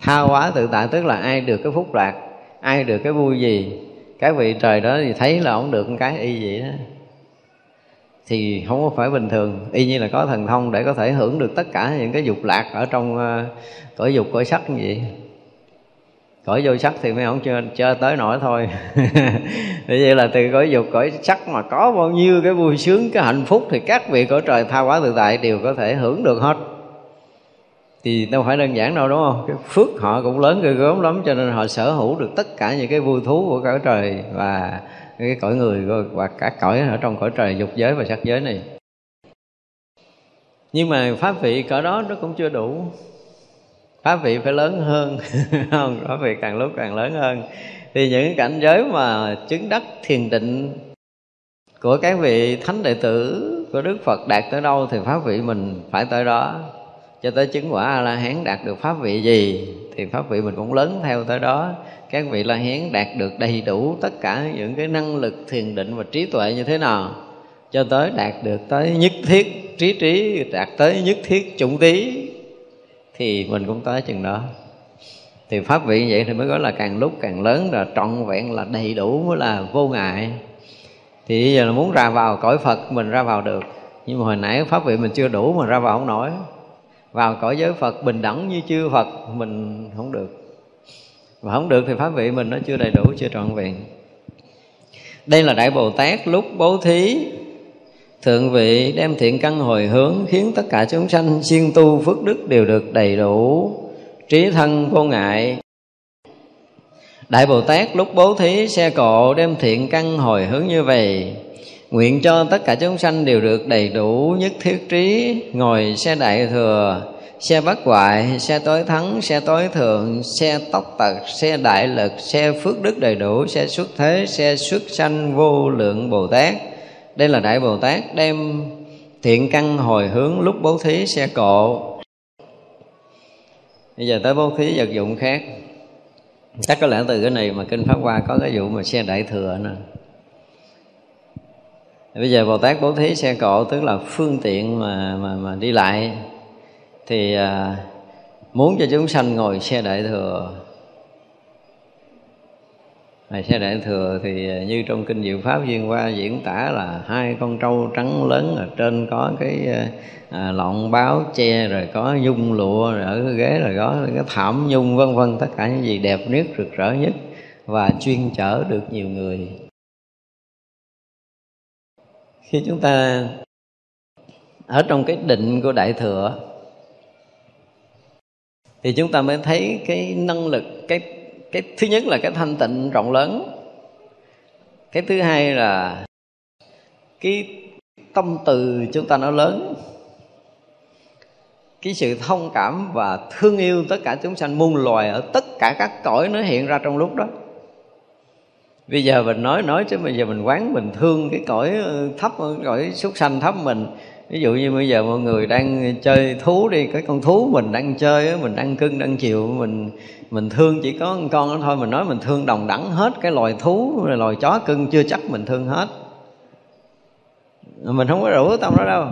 Tha quá tự tại tức là ai được cái phúc lạc, ai được cái vui gì. Các vị trời đó thì thấy là ổng được cái y vậy đó. Thì không có phải bình thường, y như là có thần thông để có thể hưởng được tất cả những cái dục lạc ở trong ờ, cõi dục, cõi sắc như vậy cõi vô sắc thì mới không chơi, chơi tới nổi thôi. Như vậy là từ cõi dục cõi sắc mà có bao nhiêu cái vui sướng cái hạnh phúc thì các vị cõi trời tha hóa tự tại đều có thể hưởng được hết. Thì đâu phải đơn giản đâu đúng không? Cái phước họ cũng lớn ghê gớm lắm cho nên họ sở hữu được tất cả những cái vui thú của cõi trời và cái cõi người và cả cõi ở trong cõi trời dục giới và sắc giới này. Nhưng mà pháp vị cỡ đó nó cũng chưa đủ pháp vị phải lớn hơn. Không pháp vị càng lúc càng lớn hơn. Thì những cảnh giới mà chứng đắc thiền định của các vị thánh đệ tử của đức phật đạt tới đâu thì pháp vị mình phải tới đó. Cho tới chứng quả a la hán đạt được pháp vị gì thì pháp vị mình cũng lớn theo tới đó. Các vị la hán đạt được đầy đủ tất cả những cái năng lực thiền định và trí tuệ như thế nào, cho tới đạt được tới nhất thiết trí trí, đạt tới nhất thiết chủng tí thì mình cũng tới chừng đó. Thì pháp vị như vậy thì mới gọi là càng lúc càng lớn, là trọn vẹn, là đầy đủ, mới là vô ngại. Thì bây giờ là muốn ra vào cõi phật, mình ra vào được. Nhưng mà hồi nãy pháp vị mình chưa đủ mà ra vào không nổi. Vào cõi giới phật, bình đẳng như chư phật, mình không được. Và không được thì pháp vị mình nó chưa đầy đủ, chưa trọn vẹn. Đây là đại bồ tát lúc bố thí thượng vị đem thiện căn hồi hướng khiến tất cả chúng sanh siêng tu phước đức đều được đầy đủ. Trí thân vô ngại. Đại bồ tát lúc bố thí xe cộ đem thiện căn hồi hướng như vậy, nguyện cho tất cả chúng sanh đều được đầy đủ nhất thiết trí, ngồi xe đại thừa, xe bất hoại xe tối thắng, xe tối thượng, xe tốc tật, xe đại lực, xe phước đức đầy đủ, xe xuất thế, xe xuất sanh vô lượng bồ tát đây là đại bồ tát đem thiện căn hồi hướng lúc bố thí xe cộ. Bây giờ tới bố thí vật dụng khác. Chắc có lẽ từ cái này mà kinh pháp hoa có cái vụ mà xe đại thừa nữa bây giờ bồ tát bố thí xe cộ tức là phương tiện mà mà mà đi lại thì à, muốn cho chúng sanh ngồi xe đại thừa. Ngày xe đại thừa thì à, như trong kinh Diệu Pháp Duyên Hoa diễn tả là hai con trâu trắng lớn ở trên có cái à, à lọn báo che, rồi có nhung lụa, rồi ở cái ghế, rồi có cái thảm nhung, vân vân, tất cả những gì đẹp nhất, rực rỡ nhất và chuyên chở được nhiều người. Khi chúng ta ở trong cái định của đại thừa thì chúng ta mới thấy cái năng lực, cái cái thứ nhất là cái thanh tịnh rộng lớn. Cái thứ hai là cái tâm từ chúng ta nó lớn. Cái sự thông cảm và thương yêu tất cả chúng sanh muôn loài ở tất cả các cõi nó hiện ra trong lúc đó. Bây giờ mình nói nói chứ bây giờ mình quán, mình thương cái cõi ờ, thấp cõi súc sanh thấp mình ví dụ như bây giờ mọi người đang chơi thú đi, cái con thú mình đang chơi mình đang cưng, đang chịu, mình mình thương chỉ có một con đó thôi. Mình nói mình thương đồng đẳng hết cái loài thú loài chó cưng chưa chắc mình thương hết. Mình không có rủ tâm đó đâu.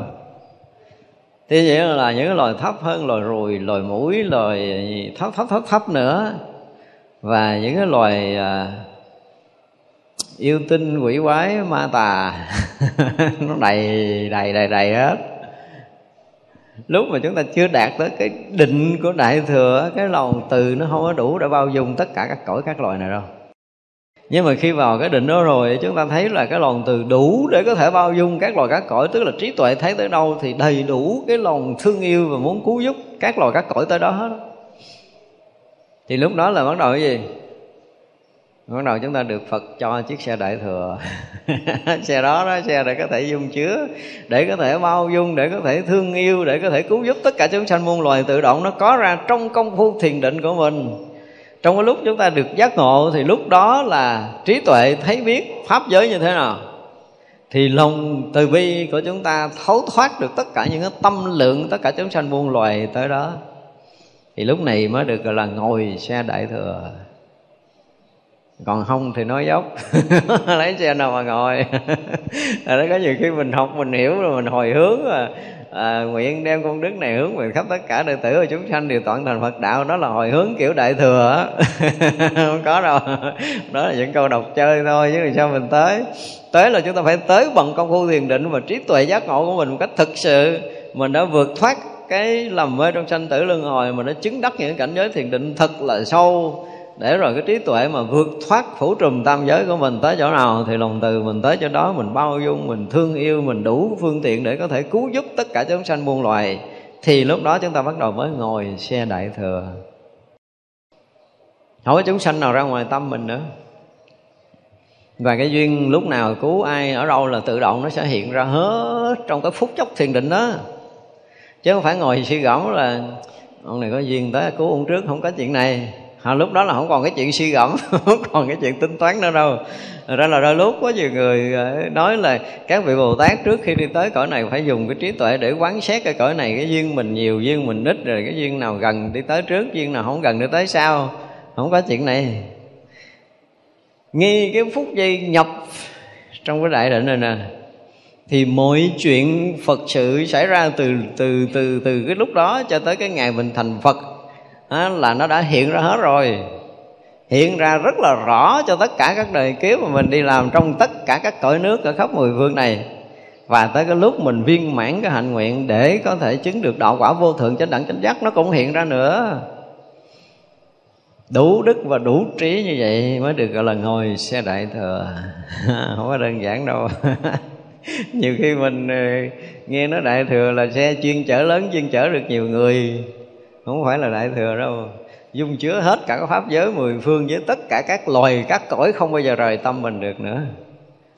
Thì vậy là những cái loài thấp hơn, loài ruồi loài mũi, loài thấp thấp thấp thấp nữa. Và những cái loài à, yêu tinh quỷ quái ma tà. Nó đầy đầy đầy đầy hết. Lúc mà chúng ta chưa đạt tới cái định của đại thừa, cái lòng từ nó không có đủ để bao dung tất cả các cõi các loài này đâu. Nhưng mà khi vào cái định đó rồi, chúng ta thấy là cái lòng từ đủ để có thể bao dung các loài các cõi, tức là trí tuệ thấy tới đâu thì đầy đủ cái lòng thương yêu và muốn cứu giúp các loài các cõi tới đó hết. Thì lúc đó là bắt đầu cái gì? Bắt đầu chúng ta được phật cho chiếc xe đại thừa. Xe đó đó, xe để có thể dung chứa, để có thể bao dung, để có thể thương yêu, để có thể cứu giúp tất cả chúng sanh muôn loài tự động. Nó có ra trong công phu thiền định của mình. Trong cái lúc chúng ta được giác ngộ thì lúc đó là trí tuệ thấy biết pháp giới như thế nào. Thì lòng từ bi của chúng ta thấu thoát được tất cả những cái tâm lượng tất cả chúng sanh muôn loài tới đó. Thì lúc này mới được gọi là ngồi xe đại thừa còn không thì nói dốc. Lấy xe nào mà ngồi. Đó có nhiều khi mình học mình hiểu rồi mình hồi hướng mà. À, nguyện đem công đức này hướng về khắp tất cả đệ tử và chúng sanh đều toàn thành Phật đạo. Đó là hồi hướng kiểu đại thừa không có đâu. Đó là những câu đọc chơi thôi chứ làm sao mình tới. Tới là chúng ta phải tới bằng công phu thiền định và trí tuệ giác ngộ của mình một cách thực sự. Mình đã vượt thoát cái lầm mê trong sanh tử luân hồi mà nó chứng đắc những cảnh giới thiền định thật là sâu để rồi cái trí tuệ mà vượt thoát phủ trùm tam giới của mình tới chỗ nào thì lòng từ mình tới chỗ đó, mình bao dung, mình thương yêu, mình đủ phương tiện để có thể cứu giúp tất cả chúng sanh muôn loài. Thì lúc đó chúng ta bắt đầu mới ngồi xe đại thừa. Không có chúng sanh nào ra ngoài tâm mình nữa. Và cái duyên lúc nào cứu ai ở đâu là tự động nó sẽ hiện ra hết trong cái phút chốc thiền định đó. Chứ không phải ngồi suy gẫm là, ông này có duyên tới cứu ông trước, không có chuyện này à, lúc đó là không còn cái chuyện suy gẫm không còn cái chuyện tính toán nữa đâu. Ra là đôi lúc có nhiều người ờ, nói là các vị bồ tát trước khi đi tới cõi này phải dùng cái trí tuệ để quán xét cái cõi này cái duyên mình nhiều duyên mình ít rồi cái duyên nào gần đi tới trước duyên nào không gần đi tới sau. Không có chuyện này. Nghi cái phút giây nhập trong cái đại định này nè thì mọi chuyện Phật sự xảy ra từ từ từ từ cái lúc đó cho tới cái ngày mình thành Phật á, là nó đã hiện ra hết rồi. Hiện ra rất là rõ cho tất cả các đời kiếp mà mình đi làm trong tất cả các cõi nước ở khắp mười phương này. Và tới cái lúc mình viên mãn cái hạnh nguyện để có thể chứng được đạo quả vô thượng chánh đẳng chánh giác nó cũng hiện ra nữa. Đủ đức và đủ trí như vậy mới được gọi là ngồi xe đại thừa. Không có đơn giản đâu. Nhiều khi mình ờ, nghe nói đại thừa là xe chuyên chở lớn chuyên chở được nhiều người không phải là đại thừa đâu. Dung chứa hết cả các pháp giới mười phương với tất cả các loài các cõi không bao giờ rời tâm mình được nữa.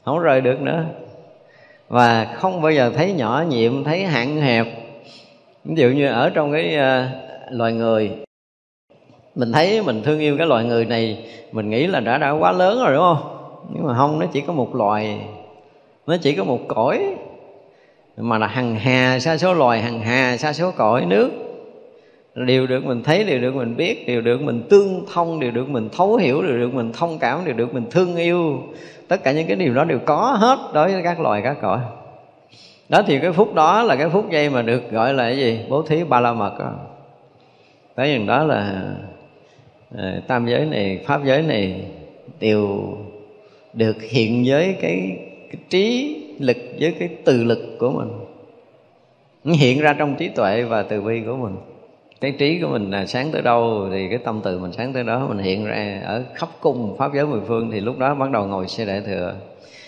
Không rời được nữa. Và không bao giờ thấy nhỏ nhiệm thấy hạn hẹp. Ví dụ như ở trong cái uh, loài người mình thấy mình thương yêu cái loài người này mình nghĩ là đã đã quá lớn rồi đúng không? Nhưng mà không nó chỉ có một loài nó chỉ có một cõi. Mà là hằng hà sa số loài hằng hà sa số cõi nước điều được mình thấy điều được mình biết điều được mình tương thông điều được mình thấu hiểu điều được mình thông cảm điều được mình thương yêu. Tất cả những cái điều đó đều có hết đối với các loài các cõi đó thì cái phút đó là cái phút giây mà được gọi là cái gì? Bố thí ba la mật đó. tới chừng đó là ờ, tam giới này pháp giới này đều được hiện với cái, cái trí lực với cái từ lực của mình. Hiện ra trong trí tuệ và từ bi của mình cái trí của mình là sáng tới đâu thì cái tâm từ mình sáng tới đó, mình hiện ra ở khắp cung pháp giới mười phương thì lúc đó bắt đầu ngồi xe đại thừa.